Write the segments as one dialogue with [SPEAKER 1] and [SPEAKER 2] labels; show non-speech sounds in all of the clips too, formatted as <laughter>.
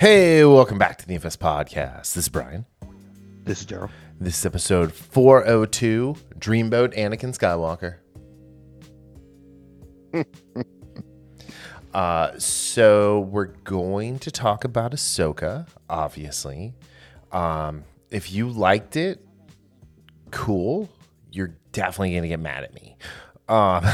[SPEAKER 1] Hey, welcome back to the Infest Podcast. This is Brian.
[SPEAKER 2] This is Darryl.
[SPEAKER 1] This is episode 402 Dreamboat Anakin Skywalker. <laughs> uh, so, we're going to talk about Ahsoka, obviously. Um, if you liked it, cool. You're definitely going to get mad at me. Um,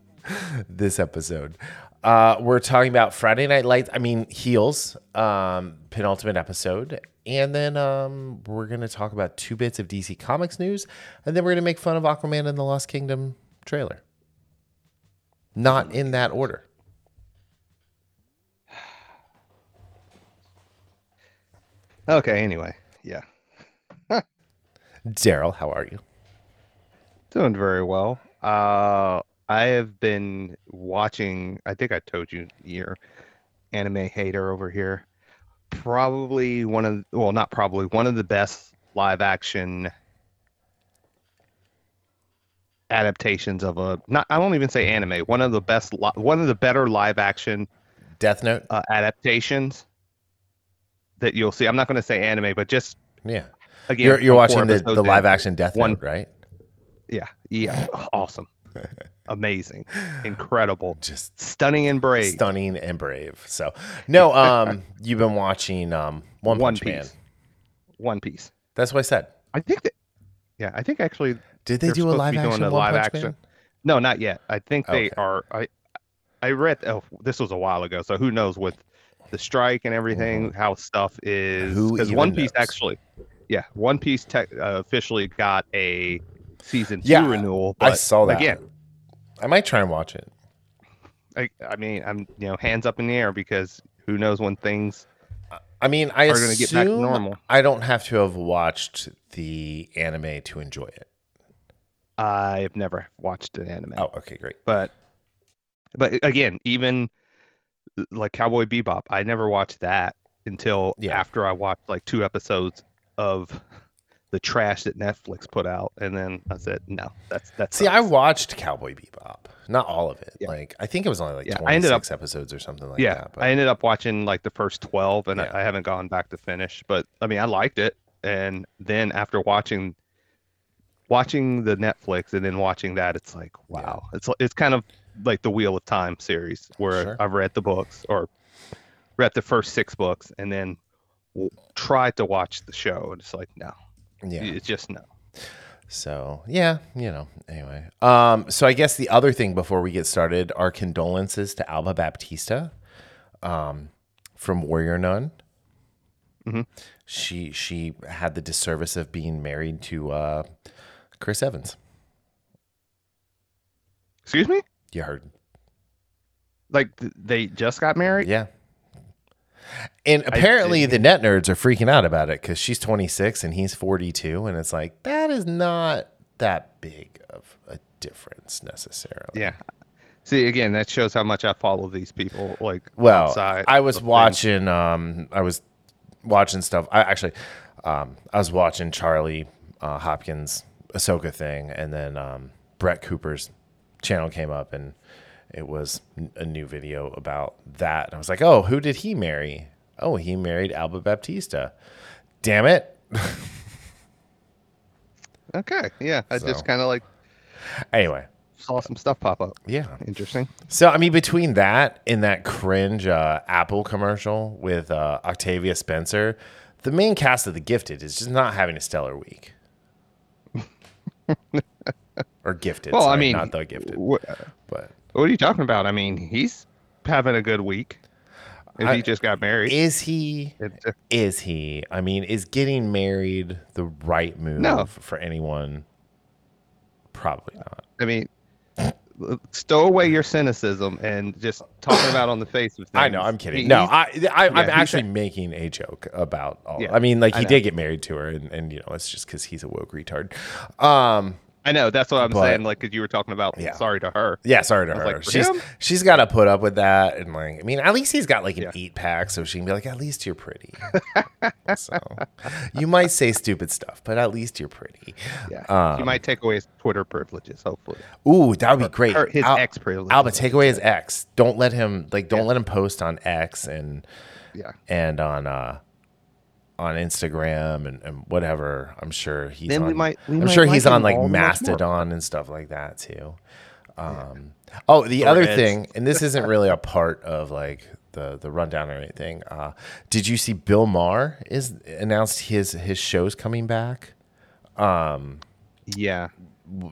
[SPEAKER 1] <laughs> this episode. Uh, we're talking about Friday Night Lights. I mean, Heels, um, penultimate episode, and then um, we're gonna talk about two bits of DC Comics news, and then we're gonna make fun of Aquaman and the Lost Kingdom trailer. Not in that order.
[SPEAKER 2] Okay, anyway, yeah.
[SPEAKER 1] Darryl, how are you?
[SPEAKER 2] Doing very well. Uh, I have been watching, I think I told you, your anime hater over here. Probably one of, well, not probably, one of the best live action adaptations of a, not, I won't even say anime, one of the best, li- one of the better live action
[SPEAKER 1] Death Note.
[SPEAKER 2] uh, adaptations that you'll see. I'm not going to say anime, but just,
[SPEAKER 1] Yeah,
[SPEAKER 2] again,
[SPEAKER 1] you're, you're watching the, the live action Death
[SPEAKER 2] One-
[SPEAKER 1] Note, right?
[SPEAKER 2] Yeah, yeah, awesome, <laughs> amazing, incredible,
[SPEAKER 1] Just
[SPEAKER 2] stunning, and brave.
[SPEAKER 1] stunning and brave. So, no, um, <laughs> you've been watching um One
[SPEAKER 2] One
[SPEAKER 1] Punch Man.
[SPEAKER 2] Piece. One Piece.
[SPEAKER 1] That's what I said.
[SPEAKER 2] I think that. Yeah, I think actually
[SPEAKER 1] Did they do a live action
[SPEAKER 2] a live action.
[SPEAKER 1] Man?
[SPEAKER 2] No, not yet. I think they
[SPEAKER 1] Okay.
[SPEAKER 2] are. I I read. Oh, this was a while ago, so who knows with the strike and everything, how stuff is.
[SPEAKER 1] Mm-hmm.
[SPEAKER 2] Because One Piece
[SPEAKER 1] knows?
[SPEAKER 2] actually, yeah, One Piece tech, uh, officially got a season two
[SPEAKER 1] Yeah,
[SPEAKER 2] renewal.
[SPEAKER 1] I saw that.
[SPEAKER 2] again.
[SPEAKER 1] I might try and watch it.
[SPEAKER 2] I, I mean, I'm you know hands up in the air because who knows when things
[SPEAKER 1] I mean, I
[SPEAKER 2] are
[SPEAKER 1] assume
[SPEAKER 2] going to get back to normal.
[SPEAKER 1] I don't have to have watched the anime to enjoy it.
[SPEAKER 2] I've never watched an anime.
[SPEAKER 1] Oh, okay, great.
[SPEAKER 2] but but again even like cowboy bebop i never watched that until
[SPEAKER 1] Yeah.
[SPEAKER 2] after i watched like two episodes of the trash that netflix put out and then i said no that's that's
[SPEAKER 1] See, I watched Cowboy Bebop, not all of it.
[SPEAKER 2] Yeah.
[SPEAKER 1] Like, I think it was only like
[SPEAKER 2] Yeah, I ended up-
[SPEAKER 1] episodes or something like
[SPEAKER 2] yeah
[SPEAKER 1] that. But
[SPEAKER 2] i ended up watching like the first 12 and
[SPEAKER 1] Yeah.
[SPEAKER 2] I, I haven't gone back to finish but i mean i liked it and then after watching watching the netflix and then watching that it's like wow it's it's kind of like the wheel of time series where
[SPEAKER 1] Sure.
[SPEAKER 2] i've read the books or read the first six books and then w- tried to watch the show and it's like no
[SPEAKER 1] yeah.
[SPEAKER 2] it's just no
[SPEAKER 1] So yeah, you know. Anyway, um, so I guess the other thing before we get started, our condolences to Alba Baptista, um, from Warrior Nun.
[SPEAKER 2] Mhm.
[SPEAKER 1] She she had the disservice of being married to uh, Chris Evans.
[SPEAKER 2] excuse me
[SPEAKER 1] You heard?
[SPEAKER 2] like th- they just got married
[SPEAKER 1] Yeah. And apparently the net nerds are freaking out about it because she's 26 and he's 42, and it's like that is not that big of a difference necessarily.
[SPEAKER 2] yeah see again that shows how much i follow these people like
[SPEAKER 1] Well,
[SPEAKER 2] outside
[SPEAKER 1] I was
[SPEAKER 2] things.
[SPEAKER 1] watching. Um, I was watching stuff. I actually, um, I was watching Charlie uh, Hopkins Ahsoka thing, and then um, Brett Cooper's channel came up, and it was a new video about that. And I was like, "Oh, who did he marry? Oh, he married Alba Baptista. Damn it!"
[SPEAKER 2] okay yeah i
[SPEAKER 1] So.
[SPEAKER 2] just kind of like
[SPEAKER 1] anyway,
[SPEAKER 2] saw some stuff pop up
[SPEAKER 1] yeah.
[SPEAKER 2] interesting
[SPEAKER 1] So I mean, between that and that cringe uh, Apple commercial with uh, Octavia Spencer, the main cast of The Gifted is just not having a stellar week. or Gifted.
[SPEAKER 2] Well, I mean,
[SPEAKER 1] not The Gifted,
[SPEAKER 2] What,
[SPEAKER 1] but
[SPEAKER 2] what are you talking about? I mean, he's having a good week. If
[SPEAKER 1] I-
[SPEAKER 2] he just got married,
[SPEAKER 1] is he?
[SPEAKER 2] Uh,
[SPEAKER 1] Is he? I mean, is getting married the right move
[SPEAKER 2] No.
[SPEAKER 1] for anyone? Probably not.
[SPEAKER 2] I mean, <laughs> stow away your cynicism and just talk about on the face of things. <laughs>
[SPEAKER 1] I know, I'm kidding.
[SPEAKER 2] He-
[SPEAKER 1] no, I, I, I'm
[SPEAKER 2] yeah,
[SPEAKER 1] actually
[SPEAKER 2] a-
[SPEAKER 1] making a joke about all.
[SPEAKER 2] Yeah,
[SPEAKER 1] I mean, like he did get married to her, and, and you know, it's just because he's a woke retard. Um,
[SPEAKER 2] I know that's what I'm
[SPEAKER 1] But-
[SPEAKER 2] saying. Like, because you were talking about.
[SPEAKER 1] Yeah.
[SPEAKER 2] Sorry to her.
[SPEAKER 1] yeah, sorry to her.
[SPEAKER 2] like,
[SPEAKER 1] she's
[SPEAKER 2] him?
[SPEAKER 1] she's got to put up with that, and like, I mean, at least he's got like an
[SPEAKER 2] Yeah.
[SPEAKER 1] eight pack, so she can be like, at least you're pretty. so you might say stupid stuff, but at least you're pretty.
[SPEAKER 2] Yeah,
[SPEAKER 1] Um,
[SPEAKER 2] he might take away his Twitter privileges. Hopefully,
[SPEAKER 1] Ooh, that would be great.
[SPEAKER 2] Or his
[SPEAKER 1] Al-
[SPEAKER 2] ex privileges.
[SPEAKER 1] Alba, take away his ex. Don't let him like. Don't let him post on X and
[SPEAKER 2] Yeah.
[SPEAKER 1] and on uh on Instagram and, and whatever. I'm sure he's
[SPEAKER 2] Then
[SPEAKER 1] on,
[SPEAKER 2] we might- we
[SPEAKER 1] I'm
[SPEAKER 2] might
[SPEAKER 1] sure
[SPEAKER 2] like
[SPEAKER 1] he's on like
[SPEAKER 2] all much more.
[SPEAKER 1] Mastodon and stuff like that too. Um oh the other
[SPEAKER 3] Threads.
[SPEAKER 1] thing, and this isn't <laughs> really a part of like the the rundown or anything. Uh did you see Bill Maher is announced his his show's coming back
[SPEAKER 2] Yeah.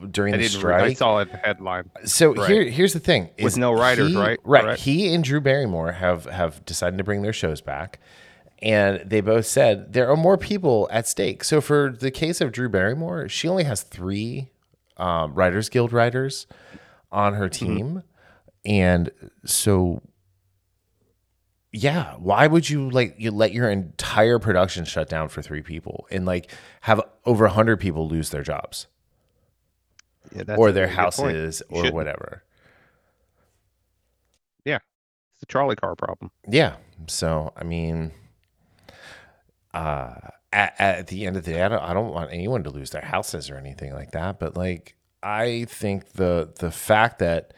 [SPEAKER 1] during
[SPEAKER 2] I
[SPEAKER 1] the
[SPEAKER 2] didn't. Re- I
[SPEAKER 1] strike?
[SPEAKER 2] saw a headline.
[SPEAKER 1] So
[SPEAKER 2] Right.
[SPEAKER 1] here, here's the thing:
[SPEAKER 2] With no writers,
[SPEAKER 1] he-
[SPEAKER 2] right?
[SPEAKER 1] Right.
[SPEAKER 2] Correct.
[SPEAKER 1] He and Drew Barrymore have have decided to bring their shows back, and they both said there are more people at stake. So for the case of Drew Barrymore, she only has three um, Writers Guild writers on her
[SPEAKER 2] Mm-hmm.
[SPEAKER 1] team, and so yeah, why would you like you let your entire production shut down for three people and like have over hundred people lose their jobs?
[SPEAKER 2] Yeah, that's
[SPEAKER 1] or their
[SPEAKER 2] very good point.
[SPEAKER 1] houses or
[SPEAKER 2] shouldn't.
[SPEAKER 1] whatever. Yeah.
[SPEAKER 2] It's the trolley car problem.
[SPEAKER 1] Yeah. So I mean, uh, at, at the end of the day, I don't, I don't want anyone to lose their houses or anything like that. But like, I think the the fact that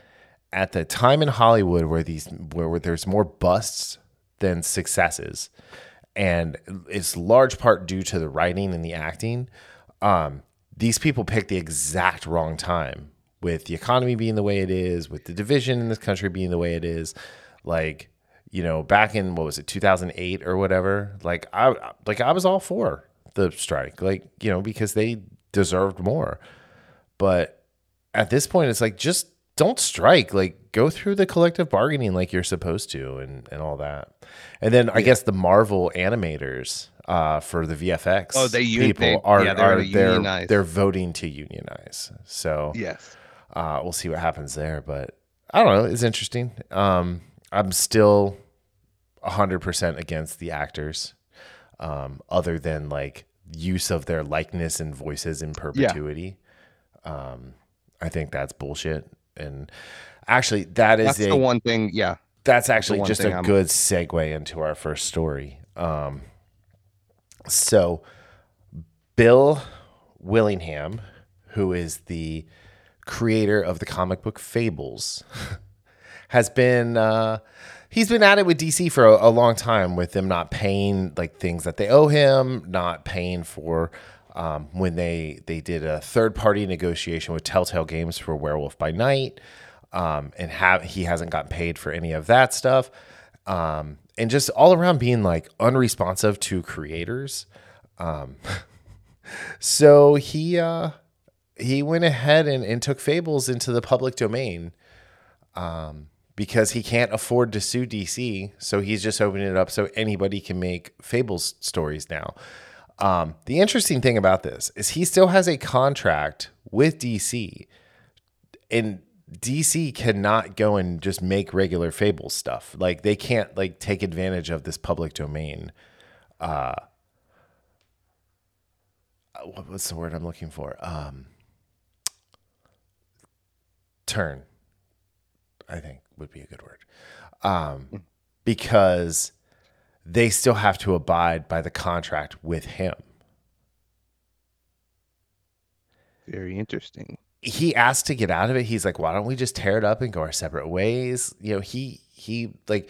[SPEAKER 1] at the time in Hollywood where these where, where there's more busts than successes, and it's large part due to the writing and the acting. Um, these people picked the exact wrong time with the economy being the way it is, with the division in this country being the way it is. Like, you know, back in what was it, 2008 or whatever? Like, I like I was all for the strike, like you know, because they deserved more. But at this point, it's like just don't strike. Like, go through the collective bargaining like you're supposed to, and and all that. And then I guess the Marvel animators uh, for the VFX
[SPEAKER 2] Oh, they
[SPEAKER 1] people
[SPEAKER 2] they-
[SPEAKER 1] are
[SPEAKER 2] yeah, they're
[SPEAKER 1] are they're, they're voting to unionize. So
[SPEAKER 2] Yes.
[SPEAKER 1] uh, we'll see what happens there. But I don't know. It's interesting. Um, I'm still 100% against the actors, um, other than like use of their likeness and voices in perpetuity. Um, I think that's bullshit. And actually, that is
[SPEAKER 2] That's
[SPEAKER 1] a
[SPEAKER 2] the one thing. Yeah.
[SPEAKER 1] that's actually just a
[SPEAKER 2] I'm-
[SPEAKER 1] good segue into our first story. Um, so, Bill Willingham, who is the creator of the comic book Fables, <laughs> has been uh, he's been at it with DC for a, a long time with them not paying like things that they owe him, not paying for um, when they they did a third party negotiation with Telltale Games for Werewolf by Night, um, and have he hasn't gotten paid for any of that stuff, um, and just all around being like unresponsive to creators. Um, <laughs> so he uh, he went ahead and, and took Fables into the public domain um, because he can't afford to sue DC. So he's just opening it up so anybody can make Fables stories now. Um, the interesting thing about this is he still has a contract with DC, and DC cannot go and just make regular Fables stuff. Like they can't like take advantage of this public domain. Uh, what, what's the word I'm looking for? Um, turn, I think would be a good word. Um, because they still have to abide by the contract with him.
[SPEAKER 2] Very interesting.
[SPEAKER 1] he asked to get out of it. He's like, why don't we just tear it up and go our separate ways? You know, he he like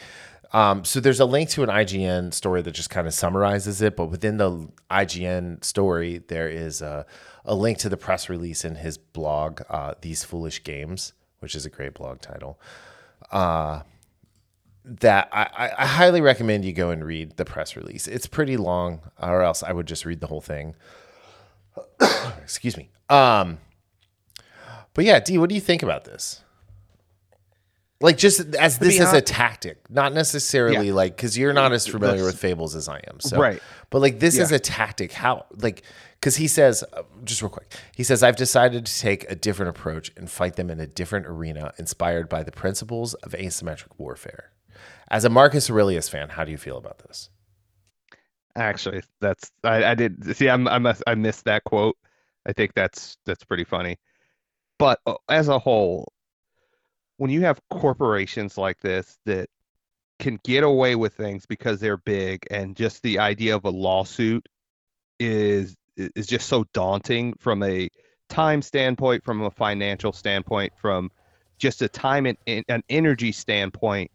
[SPEAKER 1] um so there's a link to an IGN story that just kind of summarizes it, but within the IGN story there is a a link to the press release in his blog, uh, These Foolish Games, which is a great blog title. Uh that I, I- highly recommend you go and read the press release. It's pretty long, or else I would just read the whole thing. <coughs> Excuse me. Um, but yeah, D, what do you think about this? Like, just as this is a tactic, not necessarily
[SPEAKER 2] Yeah.
[SPEAKER 1] like because you're not as familiar
[SPEAKER 2] That's-
[SPEAKER 1] with Fables as I am, so
[SPEAKER 2] Right.
[SPEAKER 1] But like, this is a tactic. How like because he says, uh, just real quick, he says, I've decided to take a different approach and fight them in a different arena, inspired by the principles of asymmetric warfare. As a Marcus Aurelius fan, how do you feel about this?
[SPEAKER 2] Actually, that's I, I did see. I'm, I must I missed that quote. I think that's that's pretty funny. But uh, as a whole, when you have corporations like this that can get away with things because they're big, and just the idea of a lawsuit is is just so daunting from a time standpoint, from a financial standpoint, from just a time and, and an energy standpoint.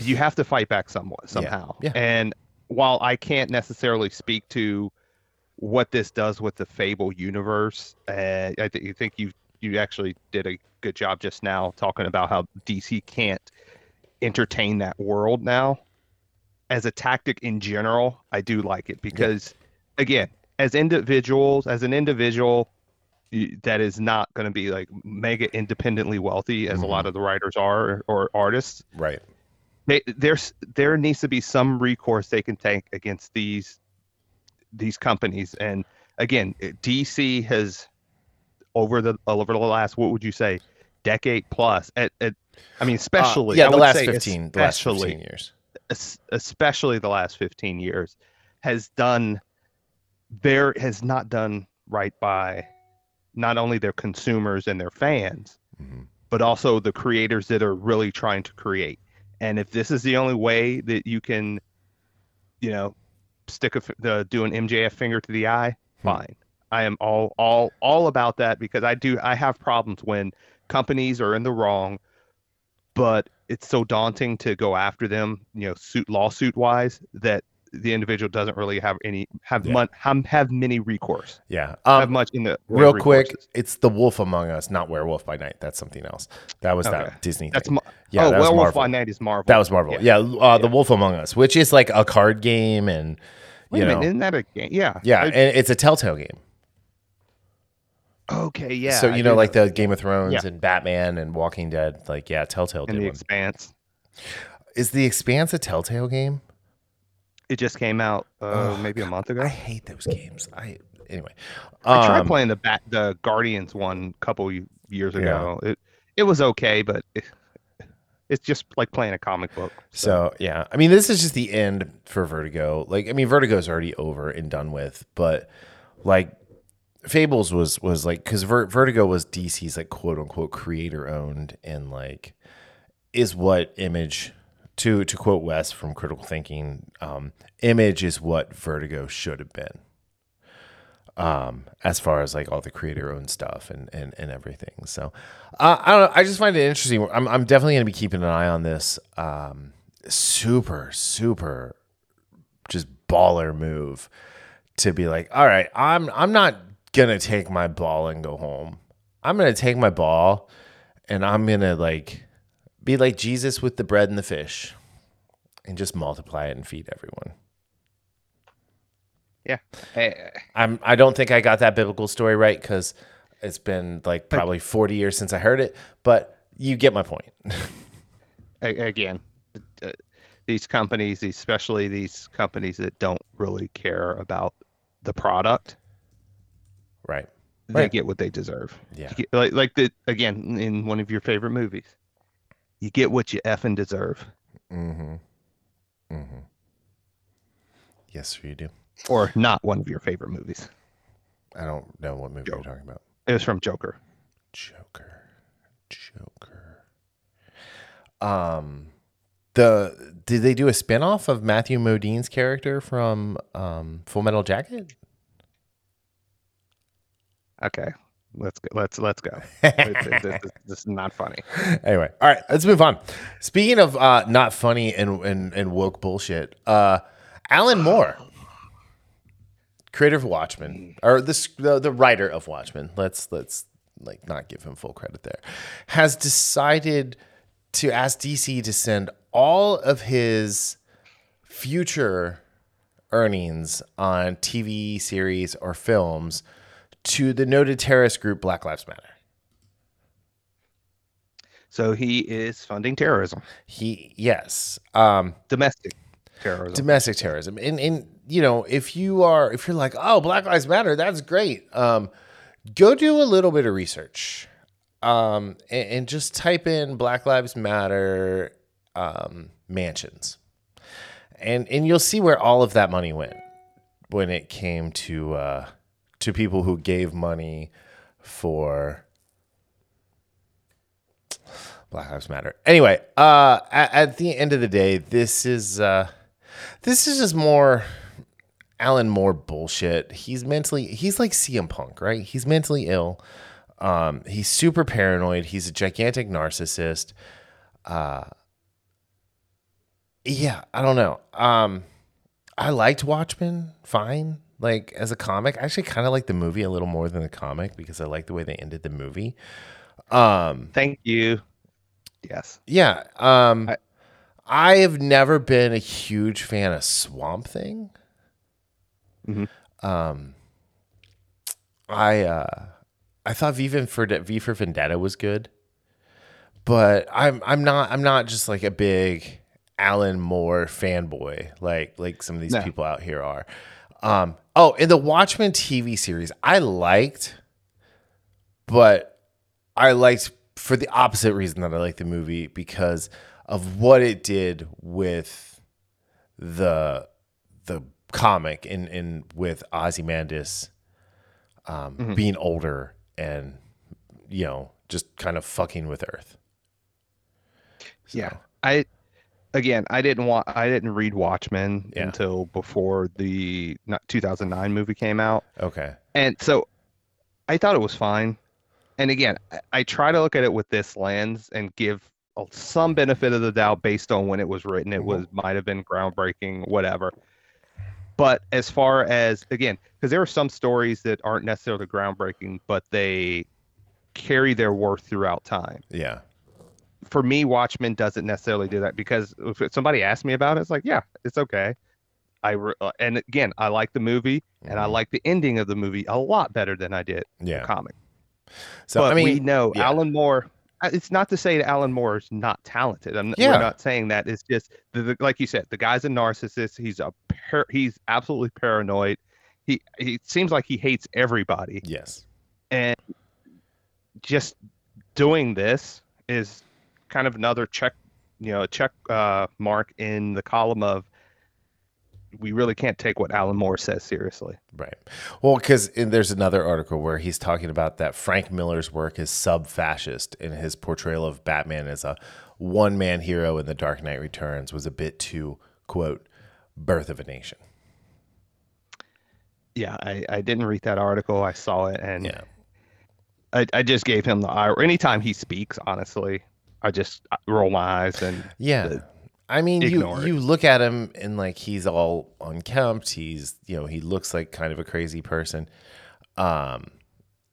[SPEAKER 2] you have to fight back somewhat somehow.
[SPEAKER 1] yeah.
[SPEAKER 2] And while I can't necessarily speak to what this does with the Fable universe, uh, I th- think you you actually did a good job just now talking about how DC can't entertain that world now. As a tactic in general, I do like it because, again, as individuals, as an individual that is not going to be like mega independently wealthy as a lot of the writers are or artists,
[SPEAKER 1] Right.
[SPEAKER 2] they, there's there needs to be some recourse they can take against these these companies and again dc has over the over the last what would you say decade plus at, at i mean especially
[SPEAKER 1] Uh, yeah, the last
[SPEAKER 2] say
[SPEAKER 1] 15, the last 15 years.
[SPEAKER 2] Es- especially the last 15 years has done there has not done right by not only their consumers and their fans
[SPEAKER 1] Mhm.
[SPEAKER 2] but also the creators that are really trying to create and if this is the only way that you can you know stick a the do an mjf finger to the eye
[SPEAKER 1] Hmm.
[SPEAKER 2] fine i am all all all about that because i do i have problems when companies are in the wrong but it's so daunting to go after them, you know, suit lawsuit wise that the individual doesn't really have any have
[SPEAKER 1] Yeah.
[SPEAKER 2] mon- have, have many recourse.
[SPEAKER 1] Yeah.
[SPEAKER 2] have
[SPEAKER 1] Um,
[SPEAKER 2] much in the
[SPEAKER 1] real quick, it's The Wolf Among Us, not Werewolf by Night. That's something else. That was
[SPEAKER 2] Okay.
[SPEAKER 1] that Disney
[SPEAKER 2] That's
[SPEAKER 1] thing.
[SPEAKER 2] Ma-
[SPEAKER 1] Yeah,
[SPEAKER 2] oh,
[SPEAKER 1] that
[SPEAKER 2] Werewolf
[SPEAKER 1] Marvel.
[SPEAKER 2] by Night is Marvel.
[SPEAKER 1] That was Marvel. Yeah, uh, The Wolf Among Us, which is like a card game and
[SPEAKER 2] Wait
[SPEAKER 1] you
[SPEAKER 2] a
[SPEAKER 1] know,
[SPEAKER 2] minute, isn't that a game? Yeah.
[SPEAKER 1] yeah,
[SPEAKER 2] I-
[SPEAKER 1] and it's a Telltale game.
[SPEAKER 2] Okay. Yeah.
[SPEAKER 1] so
[SPEAKER 2] I
[SPEAKER 1] you know,
[SPEAKER 2] do
[SPEAKER 1] like the Game of Thrones
[SPEAKER 2] Yeah.
[SPEAKER 1] and Batman and Walking Dead, like yeah, Telltale
[SPEAKER 2] in
[SPEAKER 1] did
[SPEAKER 2] the
[SPEAKER 1] one.
[SPEAKER 2] Expanse.
[SPEAKER 1] Is the Expanse a Telltale game?
[SPEAKER 2] It just came out uh, maybe a month ago.
[SPEAKER 1] I
[SPEAKER 2] I,
[SPEAKER 1] hate those games. I anyway.
[SPEAKER 2] I tried
[SPEAKER 1] Um,
[SPEAKER 2] playing the bat the Guardians one a couple years ago. It it was okay, but it, it's just like playing a comic book.
[SPEAKER 1] So yeah, I mean, this is just the end for Vertigo. Like, I mean, Vertigo's already over and done with, but like, Fables was was like because Ver- Vertigo was DC's like quote unquote creator owned and like is what Image to to quote Wes from Critical Thinking, um, Image is what Vertigo should have been. Um, as far as like all the creator owned stuff and, and, and everything. So, uh, I don't know. I just find it interesting. I'm, I'm definitely going to be keeping an eye on this. Um, super, super just baller move to be like, all right, I'm, I'm not to take my ball and go home. I'm to take my ball and I'm to like be like Jesus with the bread and the fish and just multiply it and feed everyone.
[SPEAKER 2] Yeah. Eh,
[SPEAKER 1] I'm I don't think I got that biblical story right because it's been like probably 40 years since I heard it, but you get my point. <laughs>
[SPEAKER 2] again, uh, these companies, especially these companies that don't really care about the product,
[SPEAKER 1] right.
[SPEAKER 2] they
[SPEAKER 1] Right.
[SPEAKER 2] get what they deserve.
[SPEAKER 1] Yeah.
[SPEAKER 2] Get- like like the again in one of your favorite movies, you get what you effing deserve,
[SPEAKER 1] Mm-hmm. Mm-hmm. Yes, you do.
[SPEAKER 2] or not one of your favorite movies.
[SPEAKER 1] I don't know what movie you're talking about.
[SPEAKER 2] It was from Joker.
[SPEAKER 1] Joker. Joker. Um the did they do a spin-off of Matthew Modine's character from um Full Metal Jacket?
[SPEAKER 2] Okay, let's go. Let's let's go. It's- <laughs> it's- this, this is not funny.
[SPEAKER 1] anyway, all right, let's move on. Speaking of uh, not funny and, and and woke bullshit, uh, Alan Moore, creator of Watchmen, or this the, the writer of Watchmen. Let's let's like not give him full credit there. Has decided to ask DC to send all of his future earnings on TV series or films to the noted terrorist group Black Lives Matter.
[SPEAKER 2] So he is funding terrorism,
[SPEAKER 1] He yes. Um
[SPEAKER 2] domestic terrorism.
[SPEAKER 1] domestic terrorism. And and you know, if you are if you're like, "Oh, Black Lives Matter, that's great." Um go do a little bit of research. Um and, and just type in Black Lives Matter um mansions. And and you'll see where all of that money went when it came to uh to people who gave money for Black Lives Matter. Anyway, uh, at, at the end of the day, this is uh, this is just more Alan Moore bullshit. He's mentally he's like CM Punk, right? He's mentally ill. Um, he's super paranoid. He's a gigantic narcissist. Uh, yeah, I don't know. Um, I liked Watchmen fine. Like as a comic, I actually kind of like the movie a little more than the comic because I like the way they ended the movie. Um,
[SPEAKER 2] Thank you. Yes.
[SPEAKER 1] yeah. Um,
[SPEAKER 2] I-
[SPEAKER 1] I have never been a huge fan of Swamp Thing.
[SPEAKER 2] Mhm.
[SPEAKER 1] Um, I uh, I thought V for V for Vendetta was good, but I'm I'm not I'm not just like a big Alan Moore fanboy like like some of these
[SPEAKER 2] No.
[SPEAKER 1] people out here are. Um, oh, in the Watchmen TV series, I liked, but I liked for the opposite reason that I liked the movie because of what it did with the the comic and and with Ozymandias um,
[SPEAKER 2] Mhm.
[SPEAKER 1] being older and you know just kind of fucking with Earth. So,
[SPEAKER 2] Yeah. I again, I didn't want I didn't read Watchmen
[SPEAKER 1] Yeah.
[SPEAKER 2] until before the 2009 movie came out.
[SPEAKER 1] Okay.
[SPEAKER 2] And so I thought it was fine. And again, I, I try to look at it with this lens and give some benefit of the doubt based on when it was written. It mm-hmm. was might have been groundbreaking, whatever. But as far as again, because there are some stories that aren't necessarily groundbreaking, but they carry their worth throughout time.
[SPEAKER 1] Yeah.
[SPEAKER 2] For me, Watchmen doesn't necessarily do that because if somebody asks me about it, it's like, yeah, it's okay. I re- uh, and again, I like the movie and I
[SPEAKER 1] Mhm.
[SPEAKER 2] like the ending of the movie a lot better than I did
[SPEAKER 1] Yeah.
[SPEAKER 2] the comic.
[SPEAKER 1] So
[SPEAKER 2] but
[SPEAKER 1] I mean,
[SPEAKER 2] we know
[SPEAKER 1] yeah.
[SPEAKER 2] Alan Moore. uh, It's not to say that Alan Moore is not talented. I'm,
[SPEAKER 1] Yeah.
[SPEAKER 2] We're not saying that. It's just the, the, like you said, the guy's a narcissist. He's a par- he's absolutely paranoid. He he seems like he hates everybody,
[SPEAKER 1] yes.
[SPEAKER 2] and just doing this is kind of another check, you know, a check uh, mark in the column of we really can't take what Alan Moore says seriously.
[SPEAKER 1] Right. Well, because there's another article where he's talking about that Frank Miller's work is sub fascist and his portrayal of Batman as a one man hero in The Dark Knight Returns was a bit too, quote, birth of a nation.
[SPEAKER 2] Yeah, I, I didn't read that article. I saw it, and
[SPEAKER 1] Yeah.
[SPEAKER 2] I, I just gave him the eye. Anytime he speaks, honestly, I just roll my eyes and
[SPEAKER 1] Yeah.
[SPEAKER 2] the-
[SPEAKER 1] I mean, you, you look at him and like he's all unkempt. He's, you know, he looks like kind of a crazy person. Um,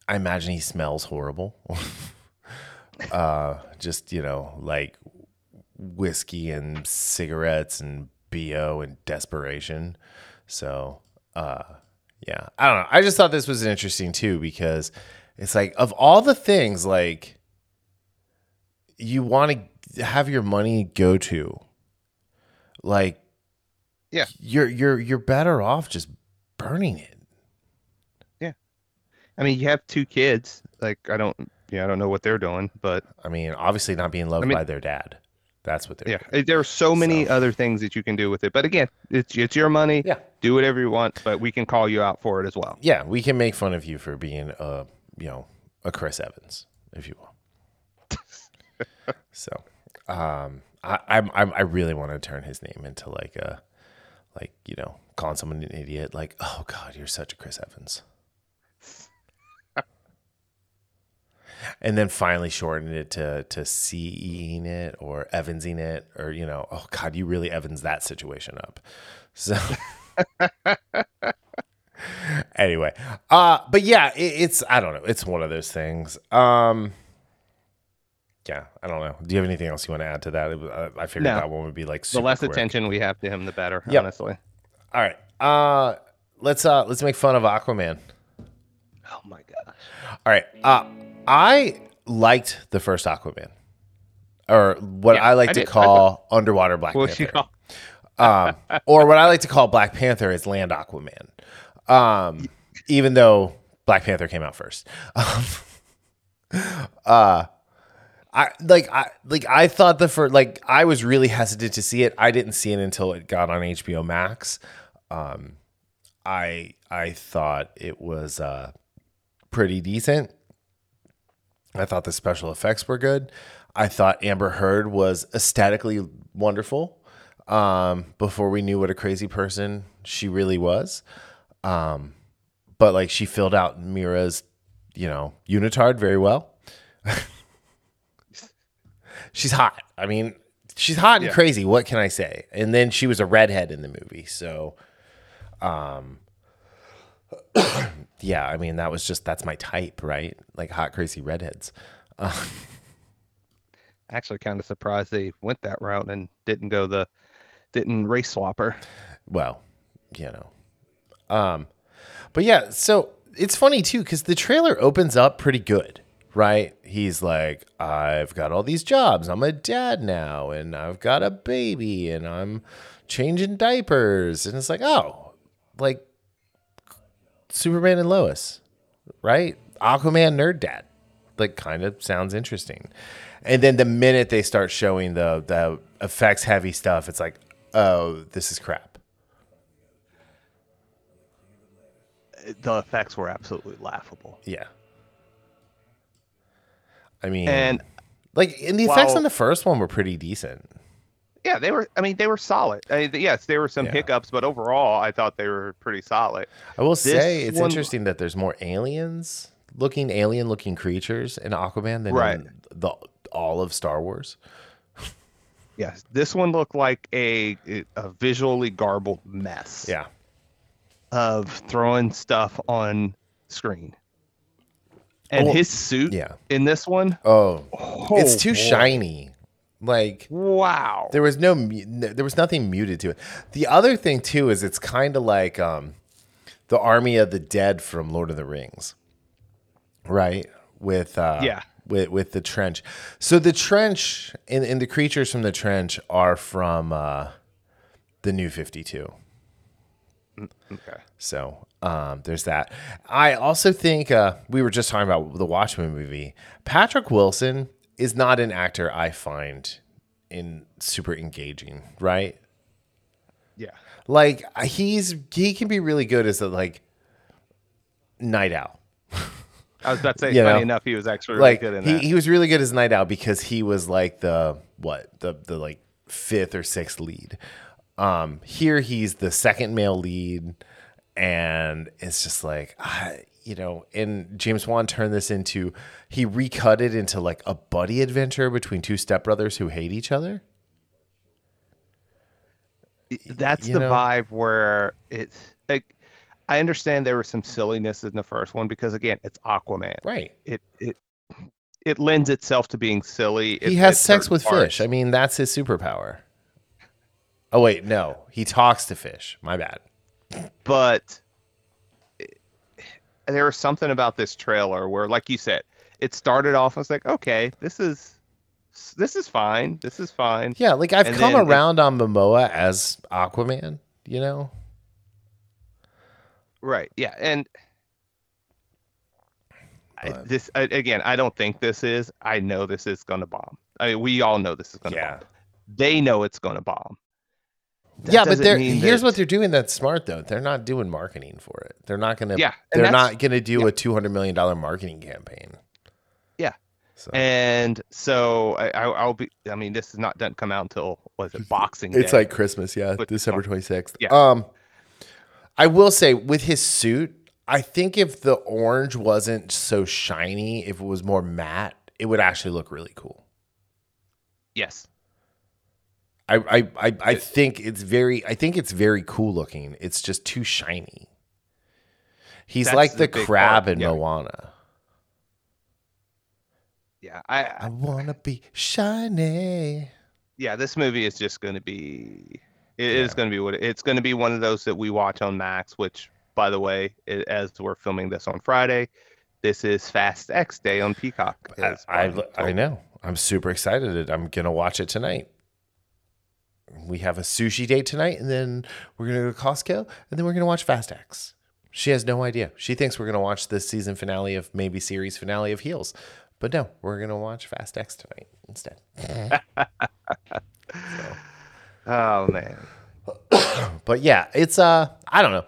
[SPEAKER 1] I imagine he smells horrible. <laughs> uh, just, you know, like whiskey and cigarettes and BO and desperation. So, uh, yeah, I don't know. I just thought this was interesting too because it's like of all the things like you want to have your money go to, like,
[SPEAKER 2] Yeah.
[SPEAKER 1] you're you're you're better off just burning it.
[SPEAKER 2] Yeah, I mean, you have two kids. Like I don't, yeah, I don't know what they're doing, but
[SPEAKER 1] I mean, obviously not being loved
[SPEAKER 2] I mean-
[SPEAKER 1] by their dad. That's what they're
[SPEAKER 2] yeah,
[SPEAKER 1] doing.
[SPEAKER 2] there are so many
[SPEAKER 1] So-
[SPEAKER 2] other things that you can do with it. But again, it's it's your money.
[SPEAKER 1] Yeah.
[SPEAKER 2] Do whatever you want, but we can call you out for it as well.
[SPEAKER 1] Yeah, we can make fun of you for being a you know a Chris Evans, if you will. So, um, I I'm, I'm I really want to turn his name into like a like you know calling someone an idiot. Like, oh God, you're such a Chris Evans. <laughs> And then finally shorten it to to seeing it or Evansing it or you know oh God you really Evans that situation up, so <laughs> anyway uh but yeah it, it's i don't know it's one of those things um yeah i don't know do you have anything else you want to add to that uh, i figured
[SPEAKER 2] No.
[SPEAKER 1] that one would be like
[SPEAKER 2] The less
[SPEAKER 1] quick.
[SPEAKER 2] attention we have to him, the better.
[SPEAKER 1] Yep.
[SPEAKER 2] Honestly.
[SPEAKER 1] all right uh let's uh let's make fun of aquaman
[SPEAKER 2] Oh my gosh.
[SPEAKER 1] all right uh i liked the first aquaman or what
[SPEAKER 2] Yeah,
[SPEAKER 1] i like
[SPEAKER 2] I
[SPEAKER 1] to
[SPEAKER 2] did.
[SPEAKER 1] Call underwater black panther um, or what I like to call Black Panther is Land Aquaman. Um, even though Black Panther came out first. <laughs> Um, uh, I like I like I thought the first like I was really hesitant to see it. I didn't see it until it got on HBO Max. Um, I I thought it was uh pretty decent. I thought the special effects were good. I thought Amber Heard was aesthetically wonderful. Um, before we knew what a crazy person she really was. Um, but like she filled out Mera's, you know, unitard very well. <laughs> She's hot. I mean, she's hot and
[SPEAKER 2] Yeah.
[SPEAKER 1] crazy. What can I say? And then she was a redhead in the movie, so, um, <coughs> yeah. I mean, that was just that's my type, right? Like hot, crazy redheads. <laughs>
[SPEAKER 2] Actually, kind of surprised they went that route and didn't go the didn't race swap her.
[SPEAKER 1] Well, you know, um, but yeah. So it's funny too because the trailer opens up pretty good, right? He's like, I've got all these jobs. I'm a dad now, and I've got a baby, and I'm changing diapers, and it's like, oh, like Superman and Lois, right? Aquaman nerd dad. Like kind of sounds interesting. And then the minute they start showing the the effects heavy stuff, it's like, oh, this is crap.
[SPEAKER 2] The effects were absolutely laughable.
[SPEAKER 1] Yeah. I mean,
[SPEAKER 2] And
[SPEAKER 1] like, and the effects
[SPEAKER 2] while-
[SPEAKER 1] on the first one were pretty decent.
[SPEAKER 2] yeah, they were. I mean, they were solid. I yes, there were some
[SPEAKER 1] Yeah.
[SPEAKER 2] hiccups, but overall, I thought they were pretty solid.
[SPEAKER 1] I will say it's
[SPEAKER 2] one-
[SPEAKER 1] interesting that there's more aliens looking, alien looking creatures in Aquaman than
[SPEAKER 2] Right.
[SPEAKER 1] in the all of Star Wars.
[SPEAKER 2] Yes, this one looked like a a visually garbled mess.
[SPEAKER 1] Yeah.
[SPEAKER 2] of throwing stuff on screen. And his suit
[SPEAKER 1] Yeah.
[SPEAKER 2] in this one,
[SPEAKER 1] Oh,
[SPEAKER 2] oh,
[SPEAKER 1] it's too
[SPEAKER 2] boy.
[SPEAKER 1] shiny. Like
[SPEAKER 2] Wow.
[SPEAKER 1] there was no, no there was nothing muted to it. The other thing too is it's kind of like um the Army of the Dead from Lord of the Rings. Right? With uh
[SPEAKER 2] Yeah.
[SPEAKER 1] with with the trench. So the trench and, and the creatures from the trench are from uh the new 52.
[SPEAKER 2] Okay.
[SPEAKER 1] So um, there's that. I also think uh, we were just talking about the Watchmen movie. Patrick Wilson is not an actor I find in super engaging, right?
[SPEAKER 2] Yeah.
[SPEAKER 1] Like he's he can be really good as a like Nite Owl.
[SPEAKER 2] I was about to say, <laughs>
[SPEAKER 1] You
[SPEAKER 2] funny
[SPEAKER 1] know,
[SPEAKER 2] enough, he was actually really
[SPEAKER 1] like
[SPEAKER 2] good in
[SPEAKER 1] he,
[SPEAKER 2] that.
[SPEAKER 1] he was really good as Nite Owl because he was like the what the the like fifth or sixth lead. Um, here he's the second male lead, and it's just like I, you know. And James Wan turned this into he recut it into like a buddy adventure between two stepbrothers who hate each other.
[SPEAKER 2] That's
[SPEAKER 1] you
[SPEAKER 2] the
[SPEAKER 1] know?
[SPEAKER 2] vibe where it's like I understand there was some silliness in the first one because again, it's Aquaman.
[SPEAKER 1] Right.
[SPEAKER 2] It it it lends itself to being silly.
[SPEAKER 1] He
[SPEAKER 2] at-
[SPEAKER 1] has sex with
[SPEAKER 2] parts.
[SPEAKER 1] fish. I mean, that's his superpower. Oh wait, no, he talks to fish. My bad.
[SPEAKER 2] But there was something about this trailer where, like you said, it started off. I was like, okay, this is this is fine. This is fine.
[SPEAKER 1] Yeah, like I've
[SPEAKER 2] And
[SPEAKER 1] come
[SPEAKER 2] then it-
[SPEAKER 1] around on Momoa as Aquaman. You know.
[SPEAKER 2] Right. Yeah. And I, this I, again, I don't think this is. I know this is going to bomb. I mean, we all know this is going to
[SPEAKER 1] Yeah.
[SPEAKER 2] bomb. They know it's going to bomb. That
[SPEAKER 1] yeah, but they're here's
[SPEAKER 2] that-
[SPEAKER 1] what they're doing that's smart though. They're not doing marketing for it. They're not gonna
[SPEAKER 2] Yeah,
[SPEAKER 1] they're not gonna do a two hundred million dollar marketing campaign.
[SPEAKER 2] Yeah.
[SPEAKER 1] So
[SPEAKER 2] And so I, I- I'll be. I mean, this is not doesn't come out until was it <laughs> Boxing Day?
[SPEAKER 1] it's like Christmas, yeah,
[SPEAKER 2] But-
[SPEAKER 1] December twenty sixth.
[SPEAKER 2] Yeah.
[SPEAKER 1] Um I will say with his suit, I think if the orange wasn't so shiny, if it was more matte, it would actually look really cool.
[SPEAKER 2] yes.
[SPEAKER 1] I I I, I think it's very I think it's very cool looking. It's just too shiny. He's
[SPEAKER 2] That's
[SPEAKER 1] like
[SPEAKER 2] the
[SPEAKER 1] the crab
[SPEAKER 2] part,
[SPEAKER 1] in
[SPEAKER 2] yeah.
[SPEAKER 1] Moana.
[SPEAKER 2] Yeah. I,
[SPEAKER 1] I
[SPEAKER 2] I
[SPEAKER 1] wanna be shiny.
[SPEAKER 2] yeah. This movie is just going to be. It is going to be what it's going to be. One of those that we watch on Max. Which, by the way, i- as we're filming this on Friday, this is Fast X Day on Peacock.
[SPEAKER 1] I, I know. I'm super excited. I'm gonna watch it tonight. We have a sushi date tonight, and then we're gonna go to Costco, and then we're gonna watch Fast X. She has no idea. She thinks we're gonna watch the season finale of maybe series finale of Heels, but no, we're gonna watch Fast X tonight instead. <laughs>
[SPEAKER 2] Oh man. <coughs>
[SPEAKER 1] but yeah, it's uh, I don't know.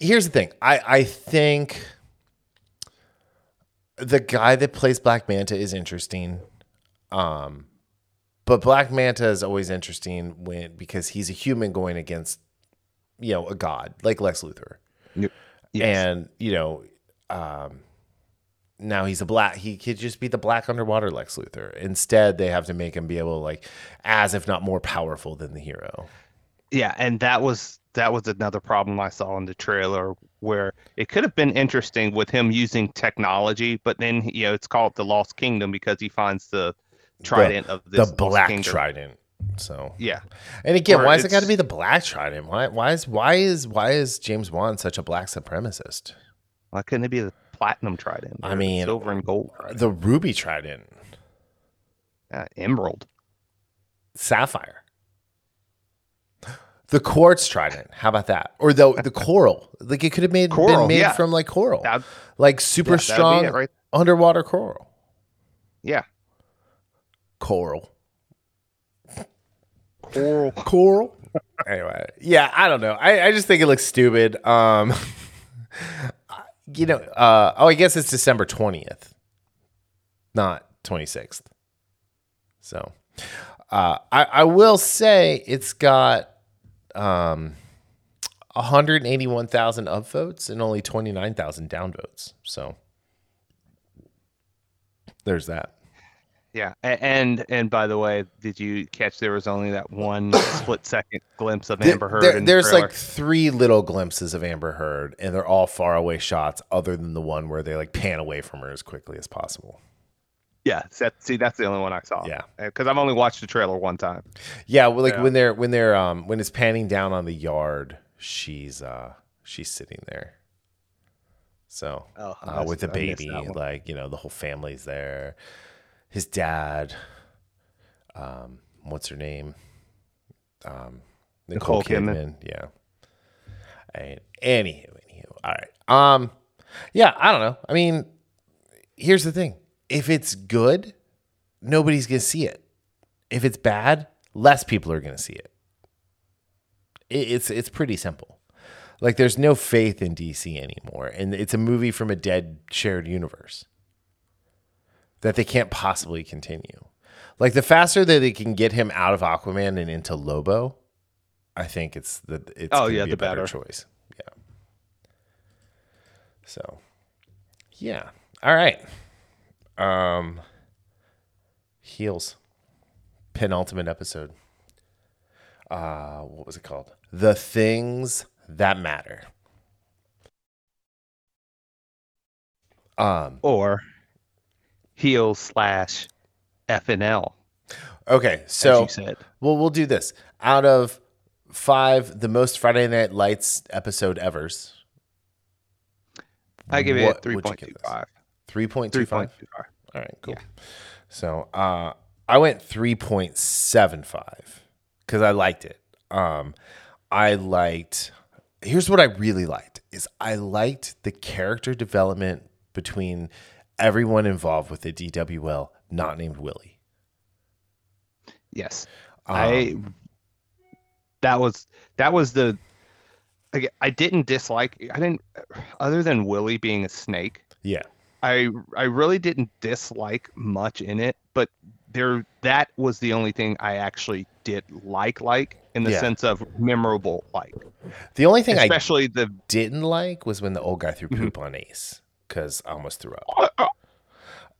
[SPEAKER 1] Here's the thing. I I think the guy that plays Black Manta is interesting. Um, but Black Manta is always interesting when because he's a human going against, you know, a god like Lex Luthor,
[SPEAKER 2] Yes.
[SPEAKER 1] and you know, um, now he's a black. He could just be the black underwater Lex Luthor. Instead, they have to make him be able to like, as if not more powerful than the hero.
[SPEAKER 2] Yeah, and that was that was another problem I saw in the trailer where it could have been interesting with him using technology, but then you know it's called the Lost Kingdom because he finds the trident
[SPEAKER 1] the,
[SPEAKER 2] of this
[SPEAKER 1] the black trident. So
[SPEAKER 2] yeah,
[SPEAKER 1] and again, why has it got to be the black trident? Why why is why is why is James Wan such a black supremacist?
[SPEAKER 2] Why couldn't it be the platinum trident?
[SPEAKER 1] I mean,
[SPEAKER 2] silver and gold. Trident?
[SPEAKER 1] The ruby trident,
[SPEAKER 2] uh, emerald,
[SPEAKER 1] sapphire. The quartz trident. How about that? Or the the coral. Like it could have made coral, been made yeah. from like coral. That'd, like super yeah, strong right. underwater coral.
[SPEAKER 2] Yeah.
[SPEAKER 1] Coral.
[SPEAKER 2] Coral.
[SPEAKER 1] Coral. anyway, yeah, I don't know. I, I just think it looks stupid. Um <laughs> you know, uh oh I guess it's December twentieth. Not twenty sixth. So uh I, I will say it's got um, 181,000 upvotes and only 29,000 downvotes. So there's that.
[SPEAKER 2] Yeah, and and by the way, did you catch there was only that one <coughs> split second glimpse of Amber Heard?
[SPEAKER 1] There, there's the like three little glimpses of Amber Heard, and they're all far away shots, other than the one where they like pan away from her as quickly as possible.
[SPEAKER 2] Yeah, see, that's the only one I saw.
[SPEAKER 1] Yeah,
[SPEAKER 2] because I've only watched the trailer one time.
[SPEAKER 1] Yeah, well, like yeah. when they're when they're um when it's panning down on the yard, she's uh she's sitting there. So oh, uh, with the baby, like you know, the whole family's there. His dad, um, what's her name? Um, Nicole, Nicole Kidman. Kidman. Yeah. And anywho, anywho, all right. Um, yeah, I don't know. I mean, here's the thing if it's good, nobody's going to see it. If it's bad, less people are going to see it. It's it's pretty simple. Like there's no faith in DC anymore, and it's a movie from a dead shared universe that they can't possibly continue. Like the faster that they can get him out of Aquaman and into Lobo, I think it's the it's
[SPEAKER 2] oh yeah the
[SPEAKER 1] better,
[SPEAKER 2] better
[SPEAKER 1] choice. Yeah. So, yeah. All right. Um, Heels, penultimate episode. Uh, what was it called? The things that matter.
[SPEAKER 2] Um, or heel slash FNL.
[SPEAKER 1] Okay, so well, we'll do this. Out of five, the most Friday Night Lights episode ever's.
[SPEAKER 2] I give it three point two five.
[SPEAKER 1] 3.25? All right, cool. Yeah. So uh, I went 3.75 because I liked it. Um, I liked, here's what I really liked is I liked the character development between everyone involved with the DWL, not named Willie.
[SPEAKER 2] Yes. Um, I, that was, that was the, I didn't dislike, I didn't, other than Willie being a snake.
[SPEAKER 1] Yeah
[SPEAKER 2] I I really didn't dislike much in it, but there that was the only thing I actually did like like in the yeah. sense of memorable like.
[SPEAKER 1] The only thing I
[SPEAKER 2] especially I the
[SPEAKER 1] didn't like was when the old guy threw mm-hmm. poop mm-hmm. on Ace because I almost threw up. Uh,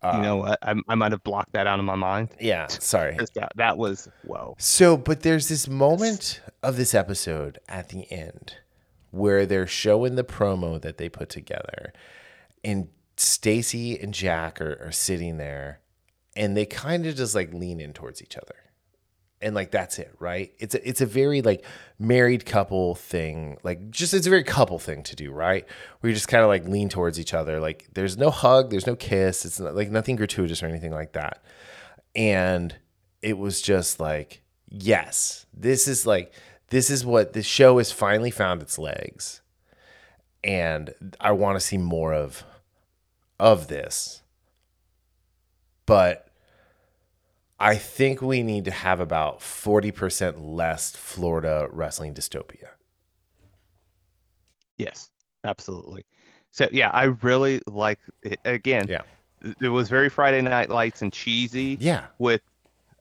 [SPEAKER 2] uh, you know what? I, I might have blocked that out of my mind.
[SPEAKER 1] Yeah, <laughs> sorry.
[SPEAKER 2] That, that was whoa.
[SPEAKER 1] So, but there's this moment of this episode at the end where they're showing the promo that they put together, and Staci and Jack are, are sitting there and they kind of just like lean in towards each other. And like that's it, right? It's a, it's a very like married couple thing. Like just it's a very couple thing to do, right? Where you just kind of like lean towards each other. Like there's no hug, there's no kiss. It's not, like nothing gratuitous or anything like that. And it was just like, yes, this is like this is what the show has finally found its legs. And I want to see more of of this. But I think we need to have about 40% less Florida wrestling dystopia.
[SPEAKER 2] Yes, absolutely. So yeah, I really like it. Again,
[SPEAKER 1] yeah.
[SPEAKER 2] It was very Friday Night Lights and cheesy.
[SPEAKER 1] Yeah.
[SPEAKER 2] With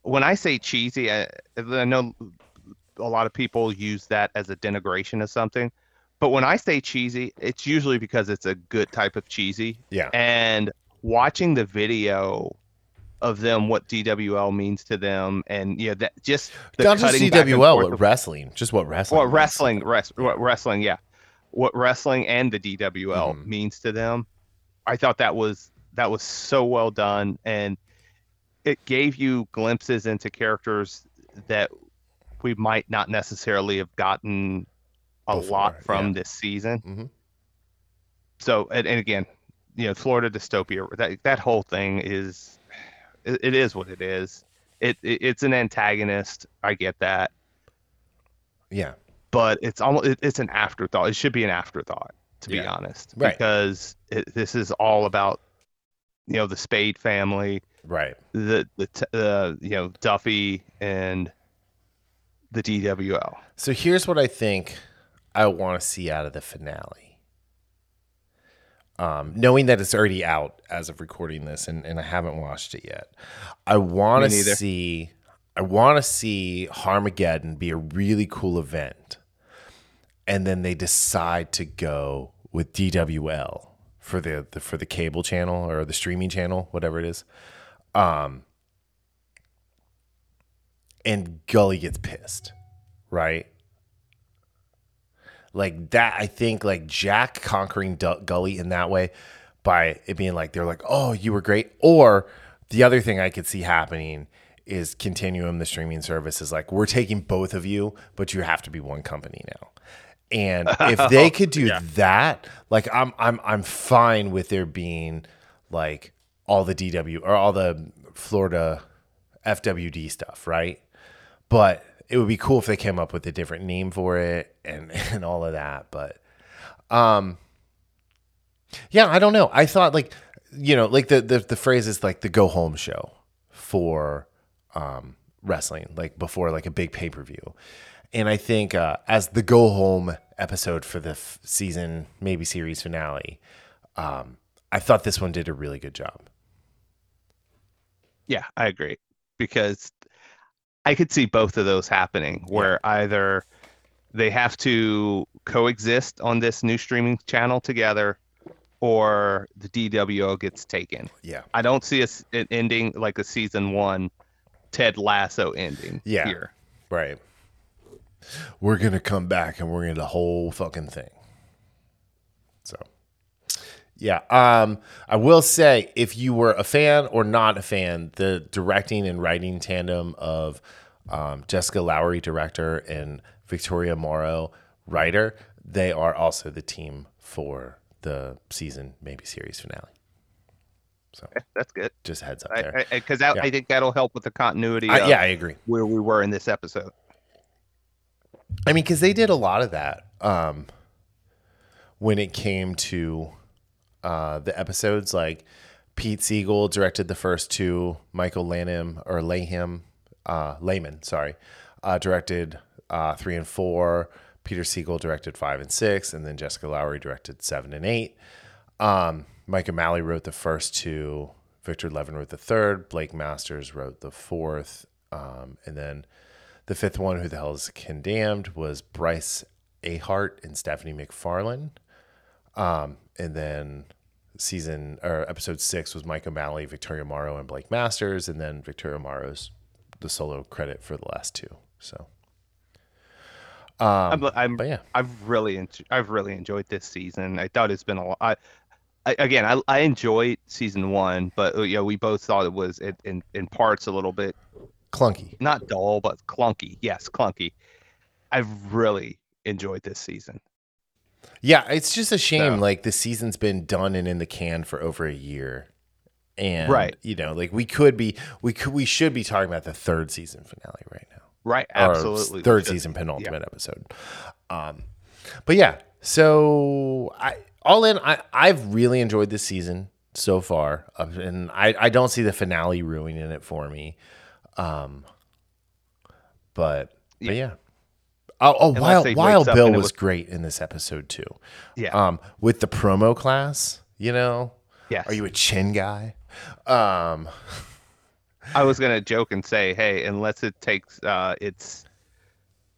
[SPEAKER 2] when I say cheesy, I, I know a lot of people use that as a denigration of something. But when I say cheesy, it's usually because it's a good type of cheesy.
[SPEAKER 1] Yeah.
[SPEAKER 2] And watching the video of them, what DWL means to them, and yeah, that just the
[SPEAKER 1] Not just DWL, what wrestling, just what wrestling.
[SPEAKER 2] what wrestling, res, what wrestling, yeah, what wrestling and the DWL
[SPEAKER 1] Mhm.
[SPEAKER 2] means to them. I thought that was that was so well done, and it gave you glimpses into characters that we might not necessarily have gotten a
[SPEAKER 1] Before,
[SPEAKER 2] lot from
[SPEAKER 1] yeah.
[SPEAKER 2] this season.
[SPEAKER 1] Mhm.
[SPEAKER 2] So, and, and again, you know, Florida dystopia, that that whole thing is, it, it is what it is. It, it it's an antagonist. I get that
[SPEAKER 1] Yeah.
[SPEAKER 2] but it's almost it, it's an afterthought. It should be an afterthought, to be honest,
[SPEAKER 1] Right.
[SPEAKER 2] because it, this is all about you know the Spade family,
[SPEAKER 1] Right.
[SPEAKER 2] the the t- uh, you know Duffy and the DWL.
[SPEAKER 1] So here's what I think I want to see out of the finale. Um, knowing that it's already out as of recording this, and, and I haven't watched it yet, I want to see. I want to see Harmageddon be a really cool event, and then they decide to go with DWL for the, the for the cable channel or the streaming channel, whatever it is. Um, and Gully gets pissed, right? Like that, I think like Jack conquering Du- Gully in that way by it being like they're like, "Oh, you were great," or the other thing I could see happening is Continuum, the streaming service, is like, "We're taking both of you, but you have to be one company now." And if <laughs> they could do that, like I'm I'm I'm fine with there being like all the DW or all the Florida FWD stuff, right? But it would be cool if they came up with a different name for it and <laughs> and all of that. But um yeah, I don't know. I thought like you know, like the the, the phrase is like the go home show for um wrestling, like before like a big pay-per-view. And I think uh, as the go home episode for the f- season, maybe series finale, um, I thought this one did a really good job.
[SPEAKER 2] Yeah, I agree because I could see both of those happening where either they have to coexist on this new streaming channel together or the DWO gets taken.
[SPEAKER 1] Yeah.
[SPEAKER 2] I don't see us it ending like a season one Ted Lasso ending
[SPEAKER 1] Yeah.
[SPEAKER 2] here.
[SPEAKER 1] Right. We're gonna come back and we're gonna the whole fucking thing. Yeah. Um I will say if you were a fan or not a fan, the directing and writing tandem of um, Jessica Lowery, director, and Victoria Morrow, writer, they are also the team for the season, maybe series finale. So
[SPEAKER 2] That's good.
[SPEAKER 1] just heads up there.
[SPEAKER 2] because I,
[SPEAKER 1] Yeah.
[SPEAKER 2] I think that'll help with the continuity
[SPEAKER 1] I,
[SPEAKER 2] of
[SPEAKER 1] yeah, I agree.
[SPEAKER 2] where we were in this episode.
[SPEAKER 1] I mean, because they did a lot of that um, when it came to uh, the episodes. Like Pete Segal directed the first two. Michael Lanham or Layham, uh, Layman, sorry, uh, directed uh, three and four. Peter Segal directed five and six, and then Jessica Lowery directed seven and eight. Um, Mike O'Malley wrote the first two. Victor Levin wrote the third. Blake Masters wrote the fourth, um, and then the fifth one, who the hell is condemned, was Bryce Ahart and Stephanie McFarlane. Um, and then season or episode six was Mike O'Malley, Victoria Morrow, and Blake Masters, and then Victoria Morrow's the solo credit for the last two. So, um,
[SPEAKER 2] I'm, I'm
[SPEAKER 1] but yeah,
[SPEAKER 2] I've really en- I've really enjoyed this season. I thought it's been a lot. I, I, again, I, I enjoyed season one, but uh, you know, we both thought it was in, in, in parts a little bit
[SPEAKER 1] clunky.
[SPEAKER 2] not dull, but clunky. Yes, clunky. I've really enjoyed this season.
[SPEAKER 1] Yeah, it's just a shame.
[SPEAKER 2] So-
[SPEAKER 1] Like the season's been done and in the can for over a year, and
[SPEAKER 2] Right.
[SPEAKER 1] you know, like we could be, we could, we should be talking about the third season finale right now.
[SPEAKER 2] Right, absolutely. we
[SPEAKER 1] third season penultimate episode. Um, but yeah, so I all in, I I've really enjoyed this season so far, and I I don't see the finale ruining it for me. Um, but but yeah. Oh, oh Wild, Wild Bill was
[SPEAKER 2] was-
[SPEAKER 1] great in this episode too.
[SPEAKER 2] Yeah.
[SPEAKER 1] Um, with the promo class, you know,
[SPEAKER 2] Yes.
[SPEAKER 1] are you a chin guy? Um,
[SPEAKER 2] I was gonna joke and say, hey, unless it takes uh, its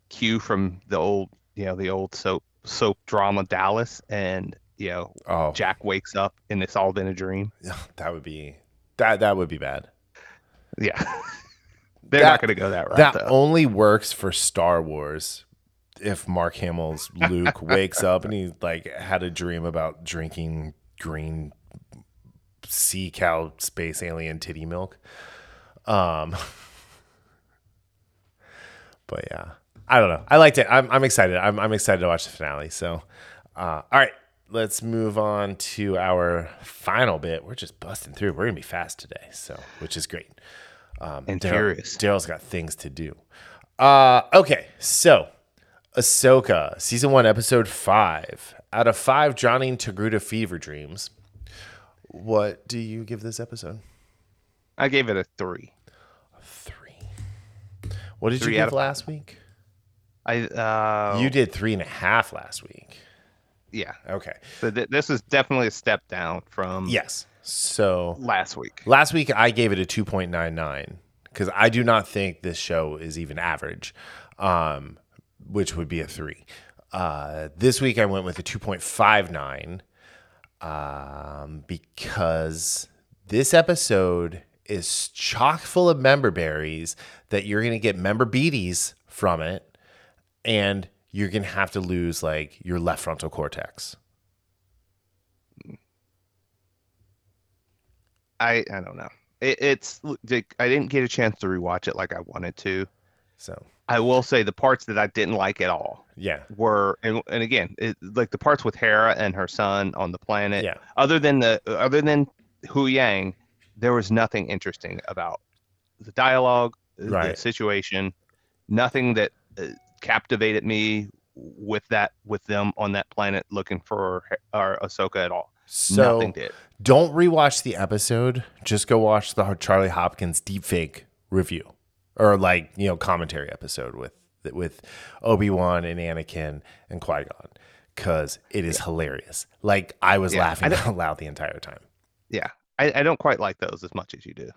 [SPEAKER 2] cue from the old, you know, the old soap soap drama Dallas, and you know
[SPEAKER 1] Oh,
[SPEAKER 2] Jack wakes up and it's all been a dream. <laughs>
[SPEAKER 1] that would be that that would be bad.
[SPEAKER 2] Yeah, <laughs> they're
[SPEAKER 1] That-
[SPEAKER 2] not going to go that route
[SPEAKER 1] that
[SPEAKER 2] though.
[SPEAKER 1] only works for Star Wars. If Mark Hamill's Luke wakes up and he like had a dream about drinking green sea cow space alien titty milk. Um <laughs> But yeah. I don't know. I liked it. I'm I'm excited. I'm I'm excited to watch the finale. So uh all right, let's move on to our final bit. We're just busting through. We're gonna be fast today, so which is great. Um,
[SPEAKER 2] And
[SPEAKER 1] Darryl-
[SPEAKER 2] furious.
[SPEAKER 1] Darryl's got things to do. Uh, okay, so Ahsoka, season one, episode five. Out of five drowning Togruta fever dreams, what do you give this episode?
[SPEAKER 2] I gave it a three.
[SPEAKER 1] Three. What did
[SPEAKER 2] Three
[SPEAKER 1] you give last week?
[SPEAKER 2] I uh,
[SPEAKER 1] You did three and a half last week.
[SPEAKER 2] yeah.
[SPEAKER 1] Okay.
[SPEAKER 2] So th- this is definitely a step down from
[SPEAKER 1] Yes. So
[SPEAKER 2] last week.
[SPEAKER 1] last week I gave it a 2.99 because I do not think this show is even average, um, which would be a three. Uh, this week I went with a 2.59 um, because this episode is chock full of member berries that you're going to get member beaties from it, and you're going to have to lose like your left frontal cortex.
[SPEAKER 2] I I don't know. It, it's I didn't get a chance to rewatch it like I wanted to.
[SPEAKER 1] So
[SPEAKER 2] I will say the parts that I didn't like at all
[SPEAKER 1] yeah,
[SPEAKER 2] were and and again it, like the parts with Hera and her son on the planet.
[SPEAKER 1] yeah.
[SPEAKER 2] Other than the other than Huyang, there was nothing interesting about the dialogue, the situation. Nothing that uh, captivated me with that with them on that planet looking for our Ahsoka at all.
[SPEAKER 1] So
[SPEAKER 2] nothing did.
[SPEAKER 1] Don't rewatch the episode. Just go watch the Charlie Hopkins deepfake review or like, you know, commentary episode with with Obi-Wan and Anakin and Qui-Gon cuz it is hilarious. Like I was
[SPEAKER 2] Yeah, I
[SPEAKER 1] laughing
[SPEAKER 2] don't-
[SPEAKER 1] out loud the entire time.
[SPEAKER 2] Yeah, I, I don't quite like those as much as you do.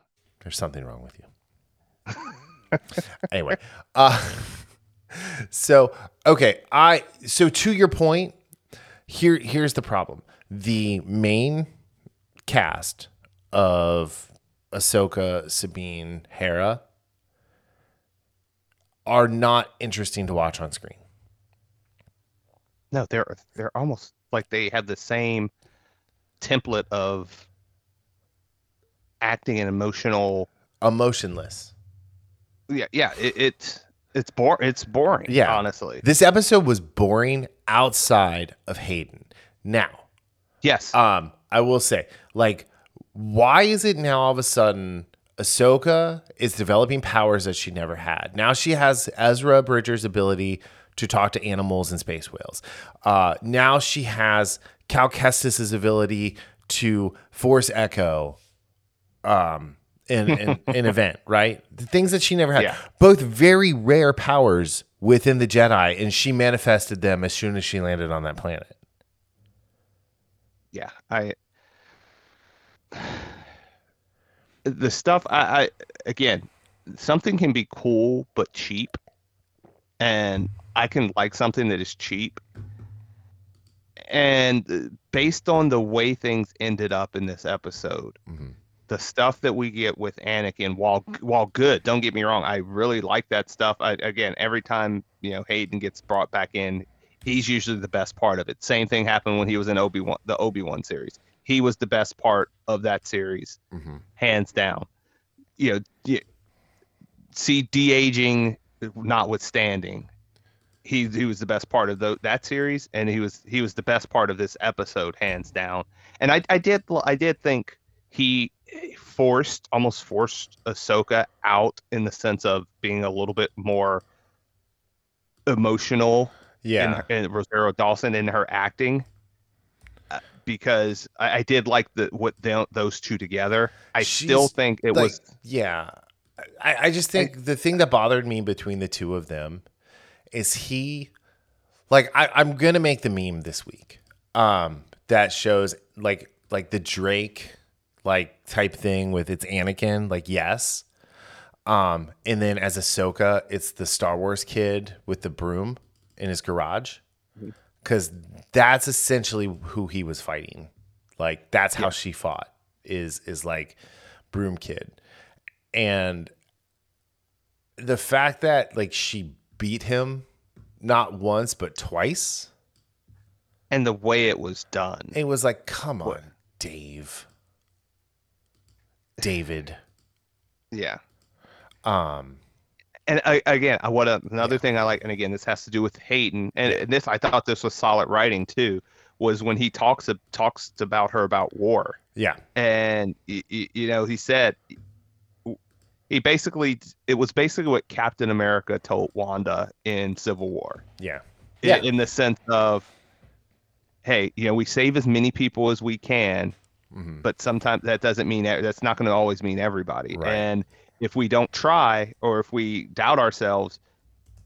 [SPEAKER 1] There's something wrong with you. <laughs> anyway, uh so okay, I so to your point, here here's the problem. The main cast of Ahsoka, Sabine, Hera are not interesting to watch on screen.
[SPEAKER 2] No, they're they're almost like they have the same template of acting and emotional.
[SPEAKER 1] Emotionless.
[SPEAKER 2] Yeah, yeah. It, it's it's bore it's boring.
[SPEAKER 1] Yeah.
[SPEAKER 2] honestly.
[SPEAKER 1] This episode was boring outside of Hayden. Now,
[SPEAKER 2] Yes.
[SPEAKER 1] Um, I will say, like, why is it now all of a sudden Ahsoka is developing powers that she never had? Now she has Ezra Bridger's ability to talk to animals and space whales. Uh, now she has Cal Kestis's ability to force echo um in in <laughs> an event, right? The things that she never had.
[SPEAKER 2] Yeah.
[SPEAKER 1] Both very rare powers within the Jedi, and she manifested them as soon as she landed on that planet.
[SPEAKER 2] yeah. I. The stuff I, I again, something can be cool but cheap, and I can like something that is cheap. And uh, based on the way things ended up in this episode,
[SPEAKER 1] Mhm.
[SPEAKER 2] the stuff that we get with Anakin, while while good, don't get me wrong, I really like that stuff. I, again, every time you know Hayden gets brought back in, he's usually the best part of it. Same thing happened when he was in Obi Wan, the Obi Wan series. He was the best part of that series,
[SPEAKER 1] Mhm.
[SPEAKER 2] hands down. You know, y- see de aging notwithstanding, he he was the best part of tho- that series, and he was he was the best part of this episode, hands down. And I I did I did think he forced almost forced Ahsoka out in the sense of being a little bit more emotional
[SPEAKER 1] Yeah.
[SPEAKER 2] and Rosario Dawson in her acting because I, I did like the what they, those two together. I still think it
[SPEAKER 1] like,
[SPEAKER 2] was
[SPEAKER 1] yeah. I, I just think the thing that bothered me between the two of them is he like I, I'm gonna make the meme this week. Um that shows like like the Drake like type thing with it's Anakin, like yes. Um, and then as Ahsoka, it's the Star Wars kid with the broom in his garage. Because that's essentially who he was fighting. Like that's how she fought. Is is like Broom Kid, and the fact that like she beat him not once but twice.
[SPEAKER 2] And the way it was done.
[SPEAKER 1] It was like, come on, Dave. David. <laughs>
[SPEAKER 2] Yeah.
[SPEAKER 1] Um
[SPEAKER 2] and I, again, I what another thing I like, and again, this has to do with Hayden, and, and this I thought this was solid writing too, was when he talks talks about her about war.
[SPEAKER 1] Yeah,
[SPEAKER 2] and you, you know he said he basically it was basically what Captain America told Wanda in Civil War.
[SPEAKER 1] Yeah,
[SPEAKER 2] in,
[SPEAKER 1] yeah,
[SPEAKER 2] in the sense of, hey, you know, we save as many people as we can, mm-hmm. but sometimes that doesn't mean that's not going to always mean everybody, right. and if we don't try or if we doubt ourselves,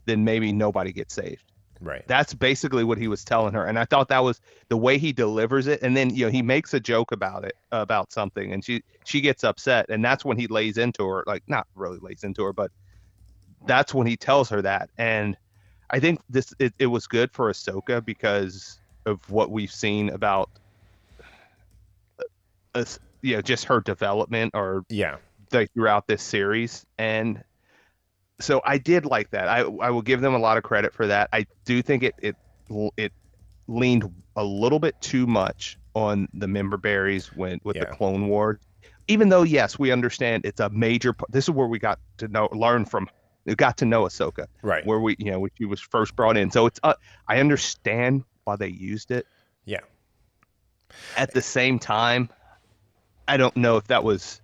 [SPEAKER 2] then maybe nobody gets saved.
[SPEAKER 1] Right.
[SPEAKER 2] That's basically what he was telling her, and I thought that was the way he delivers it. And then you know he makes a joke about it about something, and she she gets upset, and that's when he lays into her, like not really lays into her, but that's when he tells her that. And I think this it, it was good for Ahsoka because of what we've seen about, uh, you know, just her development or
[SPEAKER 1] yeah
[SPEAKER 2] like throughout this series and so I did like that. I I will give them a lot of credit for that. I do think it it it leaned a little bit too much on the member berries when with yeah. the Clone War. Even though yes, we understand it's a major. This is where we got to know learn from. We got to know Ahsoka,
[SPEAKER 1] right?
[SPEAKER 2] Where we you know she was first brought in. So it's uh, I understand why they used it.
[SPEAKER 1] Yeah.
[SPEAKER 2] At the same time, I don't know if that was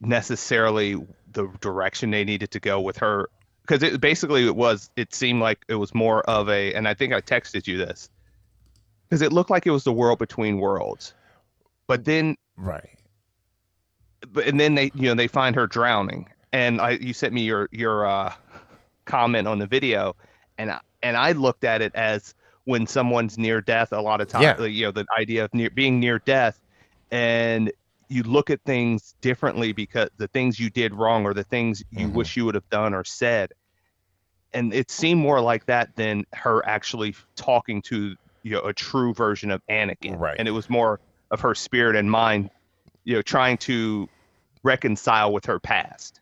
[SPEAKER 2] necessarily the direction they needed to go with her because it basically it was it seemed like it was more of a and I think I texted you this because it looked like it was the world between worlds, but then
[SPEAKER 1] right,
[SPEAKER 2] but and then they you know they find her drowning. And I you sent me your your uh, comment on the video and I, and I looked at it as when someone's near death a lot of times yeah. you know the idea of near being near death. And you look at things differently because the things you did wrong or the things you mm-hmm. wish you would have done or said. And it seemed more like that than her actually talking to you know a true version of Anakin.
[SPEAKER 1] Right.
[SPEAKER 2] And it was more of her spirit and mind you know trying to reconcile with her past.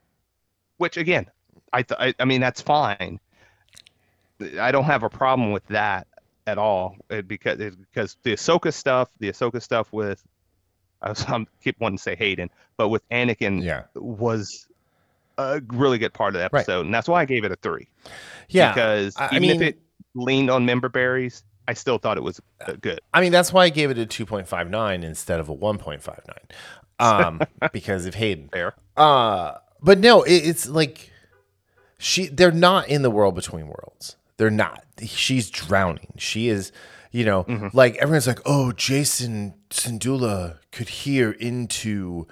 [SPEAKER 2] Which again I th- I, I mean that's fine. I don't have a problem with that at all it, because it, because the Ahsoka stuff the Ahsoka stuff with I, was, I keep wanting to say Hayden, but with Anakin
[SPEAKER 1] yeah.
[SPEAKER 2] was a really good part of the episode, right. and that's why I gave it a three.
[SPEAKER 1] Yeah,
[SPEAKER 2] because I, even mean, if it leaned on member berries, I still thought it was uh, good.
[SPEAKER 1] I mean, that's why I gave it a two point five nine instead of a one point five nine, um, <laughs> because of Hayden.
[SPEAKER 2] Fair.
[SPEAKER 1] Uh, but no, it, it's like she. They're not in the world between worlds. They're not. She's drowning. She is you know, mm-hmm. like everyone's like, "Oh, Jacen Syndulla could hear into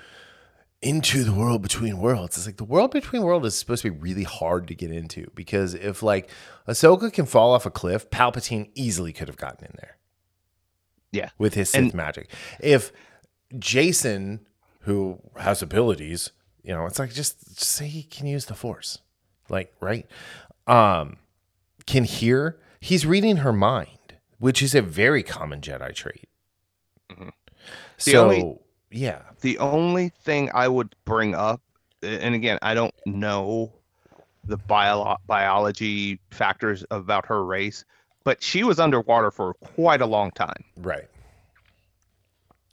[SPEAKER 1] into the world between worlds." It's like the world between worlds is supposed to be really hard to get into because if like Ahsoka can fall off a cliff, Palpatine easily could have gotten in there.
[SPEAKER 2] Yeah,
[SPEAKER 1] with his Sith and- magic. If Jason, who has abilities, you know, it's like just, just say he can use the Force, like right, um, can hear. He's reading her mind which is a very common Jedi trait. Mm-hmm. So, only, yeah.
[SPEAKER 2] The only thing I would bring up, and again, I don't know the bio- biology factors about her race, but she was underwater for quite a long time.
[SPEAKER 1] Right.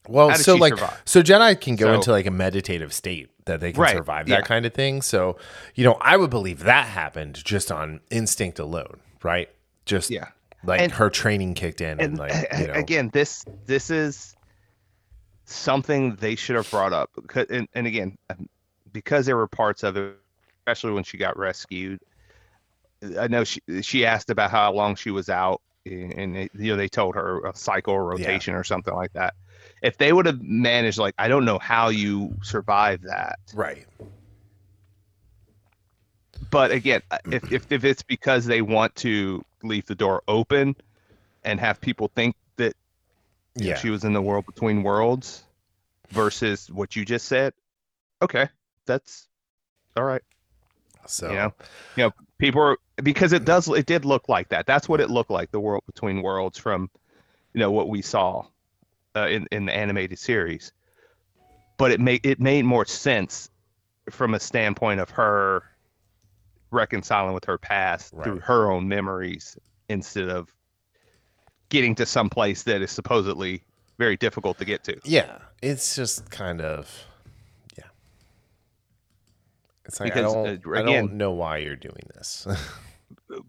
[SPEAKER 1] Well, so like, survive? so Jedi can go so, into like a meditative state that they can right, survive that yeah. kind of thing. So, you know, I would believe that happened just on instinct alone, right? Just
[SPEAKER 2] yeah
[SPEAKER 1] like and, her training kicked in, and, and like you know.
[SPEAKER 2] again, this this is something they should have brought up. And, and again, um, because there were parts of it, especially when she got rescued. I know she she asked about how long she was out, and it, you know they told her a cycle or rotation yeah. or something like that. If they would have managed, like I don't know how you survive that,
[SPEAKER 1] right?
[SPEAKER 2] But again, if, if if it's because they want to leave the door open and have people think that yeah. she was in the world between worlds versus what you just said. Okay, that's all right.
[SPEAKER 1] So
[SPEAKER 2] you know, you know, people are because it does it did look like that. That's what it looked like, the world between worlds from you know what we saw uh, in in the animated series. But it made it made more sense from a standpoint of her reconciling with her past through her own memories instead of getting to some place that is supposedly very difficult to get to.
[SPEAKER 1] Yeah, it's just kind of yeah. It's like
[SPEAKER 2] Because,
[SPEAKER 1] I, don't,
[SPEAKER 2] uh,
[SPEAKER 1] I don't know why you're doing this. <laughs>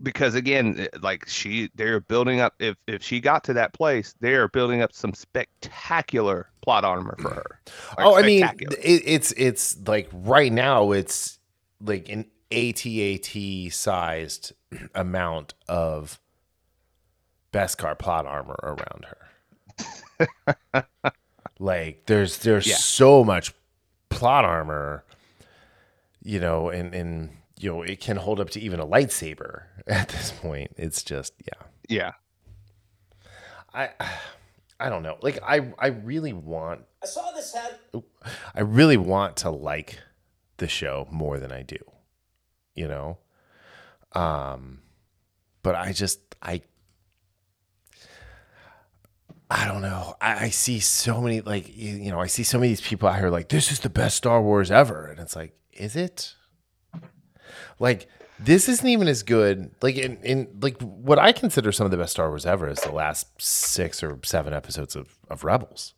[SPEAKER 2] because again like she they're building up if if she got to that place they're building up some spectacular plot armor for her Like,
[SPEAKER 1] oh, I mean, it, it's it's like right now it's like an ATAT sized <clears throat> amount of Beskar plot armor around her. <laughs> like there's there's
[SPEAKER 2] Yeah.
[SPEAKER 1] so much plot armor, you know, and and you know it can hold up to even a lightsaber <laughs> at this point. It's just yeah.
[SPEAKER 2] yeah
[SPEAKER 1] I I don't know. Like I I really want
[SPEAKER 3] I saw this head.
[SPEAKER 1] I really want to like the show more than I do. You know? Um but I just I I don't know. I, I see so many like you, you know, I see so many of these people out here like this is the best Star Wars ever and it's like is it? Like this isn't even as good. Like in, in like what I consider some of the best Star Wars ever is the last six or seven episodes of, of Rebels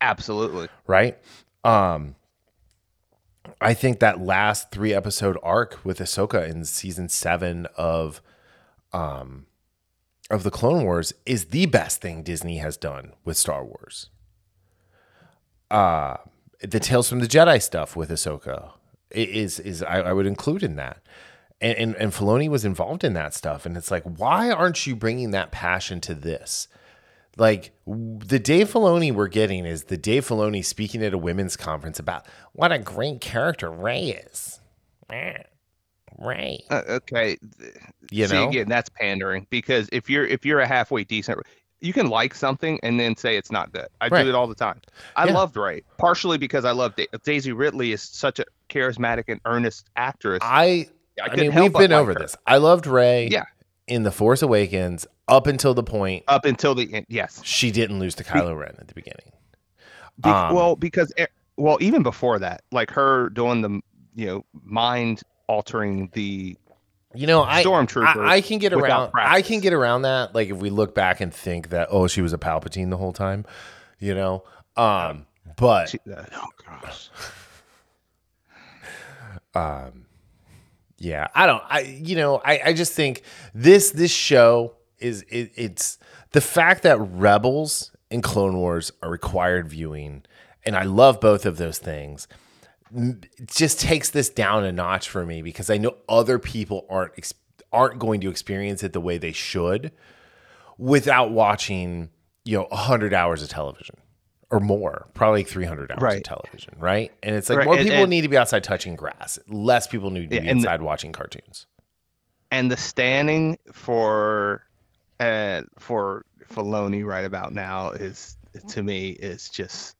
[SPEAKER 2] absolutely
[SPEAKER 1] right? Um, I think that last three episode arc with Ahsoka in season seven of, um, of the Clone Wars is the best thing Disney has done with Star Wars. Uh, the Tales from the Jedi stuff with Ahsoka is is I, I would include in that. And, and and Filoni was involved in that stuff, and it's like, why aren't you bringing that passion to this? Like the Dave Filoni we're getting is the Dave Filoni speaking at a women's conference about what a great character Rey is. Rey,
[SPEAKER 2] uh, okay
[SPEAKER 1] you
[SPEAKER 2] See,
[SPEAKER 1] know,
[SPEAKER 2] again that's pandering because if you're if you're a halfway decent you can like something and then say it's not good i
[SPEAKER 1] Right.
[SPEAKER 2] do it all the time i
[SPEAKER 1] Yeah.
[SPEAKER 2] loved Rey partially because i love da- daisy ridley is such a charismatic and earnest actress
[SPEAKER 1] I,
[SPEAKER 2] I
[SPEAKER 1] I, mean, we've been over
[SPEAKER 2] her.
[SPEAKER 1] this. I loved Rey,
[SPEAKER 2] Yeah.
[SPEAKER 1] in the Force Awakens up until the point
[SPEAKER 2] up until the end yes
[SPEAKER 1] she didn't lose to Kylo Ren at the beginning.
[SPEAKER 2] Be-
[SPEAKER 1] Um,
[SPEAKER 2] well, because well, even before that, like her doing the you know mind altering the
[SPEAKER 1] You know, I
[SPEAKER 2] Stormtrooper
[SPEAKER 1] I, I can get
[SPEAKER 2] without
[SPEAKER 1] around. I can get around that. Like if we look back and think that oh, she was a Palpatine the whole time, you know. Um, but
[SPEAKER 2] she- uh, oh gosh, <laughs>
[SPEAKER 1] yeah, I don't. I you know, I I just think this this show is it, it's the fact that Rebels and Clone Wars are required viewing, and I love both of those things. It just takes this down a notch for me because I know other people aren't aren't going to experience it the way they should without watching you know 100 hours of television or more probably 300 hours of television right and it's like
[SPEAKER 2] Right,
[SPEAKER 1] more
[SPEAKER 2] and-
[SPEAKER 1] people
[SPEAKER 2] and-
[SPEAKER 1] need to be outside touching grass less people need to be
[SPEAKER 2] and the-
[SPEAKER 1] inside watching cartoons
[SPEAKER 2] and the standing for uh for Filoni right about now is to me is just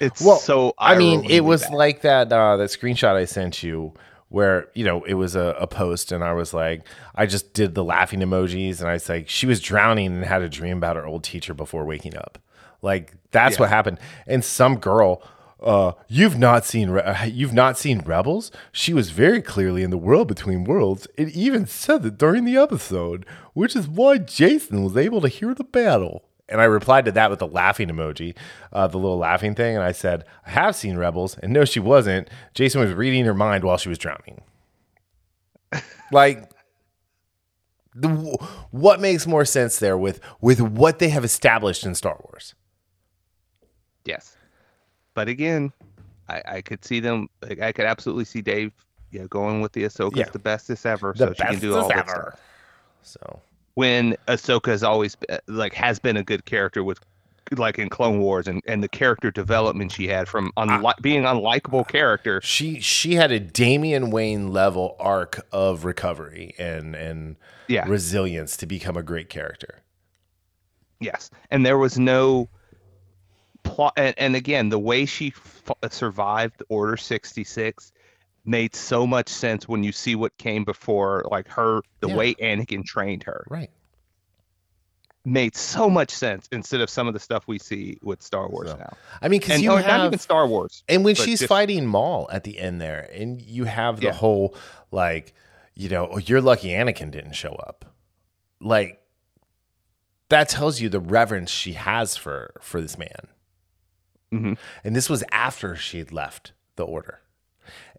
[SPEAKER 2] it's
[SPEAKER 1] Well,
[SPEAKER 2] so
[SPEAKER 1] I mean, it was
[SPEAKER 2] bad.
[SPEAKER 1] like that uh, that screenshot I sent you where you know it was a, a post, and I was like, I just did the laughing emojis, and I was like, she was drowning and had a dream about her old teacher before waking up. Like that's
[SPEAKER 2] Yeah.
[SPEAKER 1] what happened. And some girl, uh, you've not seen Re- uh, you've not seen Rebels. She was very clearly in the world between worlds. It even said that during the episode, which is why Jacen was able to hear the battle. And I replied to that with the laughing emoji, uh, the little laughing thing. And I said, I have seen Rebels. And no, she wasn't. Jacen was reading her mind while she was drowning. like, the, what makes more sense there with, with what they have established in Star Wars?
[SPEAKER 2] yes, but again, I, I could see them. Like, I could absolutely see Dave, you know, going with the Ahsoka's
[SPEAKER 1] Yeah.
[SPEAKER 2] the bestest ever,
[SPEAKER 1] The
[SPEAKER 2] so she can do all
[SPEAKER 1] ever.
[SPEAKER 2] stuff.
[SPEAKER 1] So,
[SPEAKER 2] when Ahsoka has always like has been a good character with like in Clone Wars and, and the character development she had from unli- being unlikable character.
[SPEAKER 1] she she had a Damian Wayne level arc of recovery and and
[SPEAKER 2] Yeah.
[SPEAKER 1] resilience to become a great character.
[SPEAKER 2] Yes, and there was no plot. And, and again, the way she f- survived Order sixty six, made so much sense when you see what came before, like her, the
[SPEAKER 1] Yeah.
[SPEAKER 2] way Anakin trained her
[SPEAKER 1] Right.
[SPEAKER 2] made so much sense instead of some of the stuff we see with Star Wars
[SPEAKER 1] So,
[SPEAKER 2] now.
[SPEAKER 1] I mean, because you
[SPEAKER 2] oh,
[SPEAKER 1] have
[SPEAKER 2] not even Star Wars.
[SPEAKER 1] And when she's
[SPEAKER 2] just-
[SPEAKER 1] fighting Maul at the end there, and you have the
[SPEAKER 2] Yeah.
[SPEAKER 1] whole like, you know, "Oh, you're lucky Anakin didn't show up. Like that tells you the reverence she has for for this man.
[SPEAKER 2] Mhm.
[SPEAKER 1] And this was after she had left the order.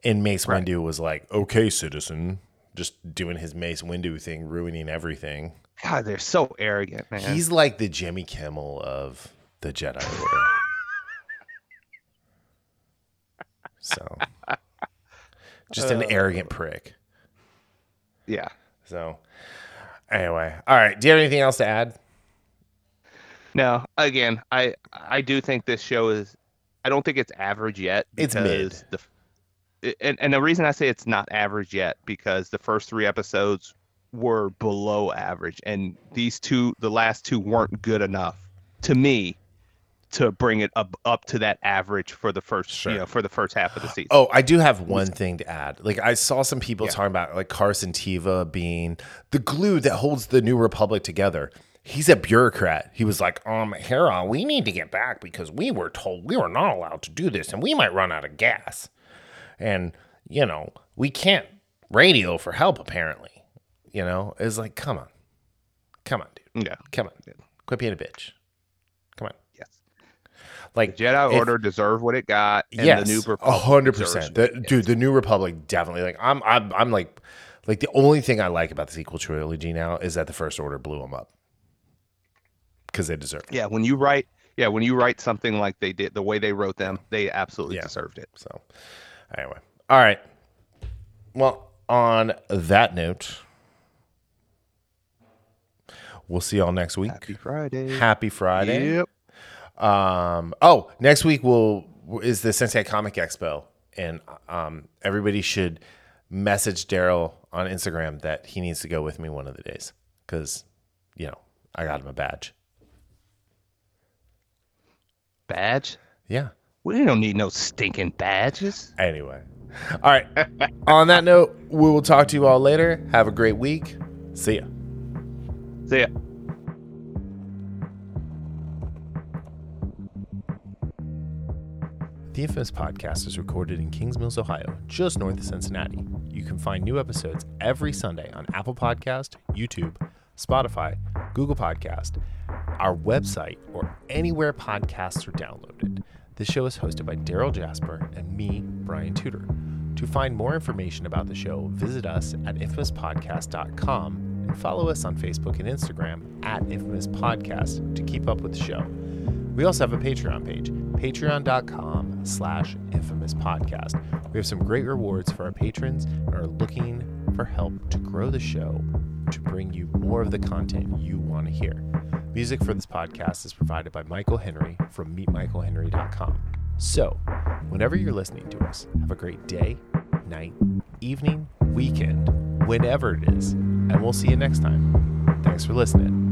[SPEAKER 1] And Mace Windu was like, "Okay, citizen," just doing his Mace Windu thing, ruining everything.
[SPEAKER 2] God, they're so arrogant, man.
[SPEAKER 1] He's like the Jimmy Kimmel of the Jedi Order. <laughs> so, just an arrogant prick.
[SPEAKER 2] yeah.
[SPEAKER 1] So, anyway, all right. Do you have anything else to add?
[SPEAKER 2] No, again, I I do think this show is. I don't think it's average yet.
[SPEAKER 1] It's mid.
[SPEAKER 2] The, and and the reason I say it's not average yet because the first three episodes were below average, and these two, the last two, weren't good enough to me to bring it up up to that average for the first
[SPEAKER 1] Sure.
[SPEAKER 2] you know for the first half of the season.
[SPEAKER 1] Oh, I do have one thing to add. Like I saw some people
[SPEAKER 2] Yeah.
[SPEAKER 1] talking about like Carson Teva being the glue that holds the New Republic together. He's a bureaucrat. He was like, um, Hera, we need to get back because we were told we were not allowed to do this and we might run out of gas. And, you know, we can't radio for help apparently. You know, it's like, come on. Come on, dude.
[SPEAKER 2] Yeah.
[SPEAKER 1] Come on. Dude. Quit being a bitch. Come on.
[SPEAKER 2] Yes.
[SPEAKER 1] Like
[SPEAKER 2] Jedi
[SPEAKER 1] if-
[SPEAKER 2] Order deserved what it got, and
[SPEAKER 1] yes,
[SPEAKER 2] the New
[SPEAKER 1] a
[SPEAKER 2] Republic
[SPEAKER 1] hundred percent. The- Dude, the New Republic definitely. Like I'm, I'm, I'm like, like the only thing I like about the sequel trilogy now is that the First Order blew them up because they deserve it.
[SPEAKER 2] Yeah, when you write, yeah, when you write something like they did, the way they wrote them, they absolutely
[SPEAKER 1] Yeah.
[SPEAKER 2] deserved it.
[SPEAKER 1] So, anyway, all right. Well, on that note, we'll see y'all next week.
[SPEAKER 2] Happy Friday.
[SPEAKER 1] Happy Friday.
[SPEAKER 2] Yep.
[SPEAKER 1] Um, oh, next week will is the Cincy Comic Expo, and um, everybody should message Darryl on Instagram that he needs to go with me one of the days because you know I got him a badge.
[SPEAKER 2] Badge?
[SPEAKER 1] Yeah.
[SPEAKER 2] We don't need no stinking badges.
[SPEAKER 1] Anyway, all right. <laughs> on that note, we will talk to you all later. Have a great week. See ya.
[SPEAKER 2] See ya.
[SPEAKER 1] The Infamous Podcast is recorded in Kings Mills, Ohio, just north of Cincinnati. You can find new episodes every Sunday on Apple Podcast, YouTube, Spotify, Google Podcast, our website, or anywhere podcasts are downloaded. This show is hosted by Darryl Jasper and me, Brian Tudor. To find more information about the show, visit us at infamouspodcast.com and follow us on Facebook and Instagram at Infamous Podcast to keep up with the show. We also have a Patreon page, patreon.com slash infamous podcast. We have some great rewards for our patrons and are looking for help to grow the show to bring you more of the content you want to hear. Music for this podcast is provided by Michael Henry from meetmichaelhenry.com. So, whenever you're listening to us, have a great day, night, evening, weekend, whenever it is, and we'll see you next time. Thanks for listening.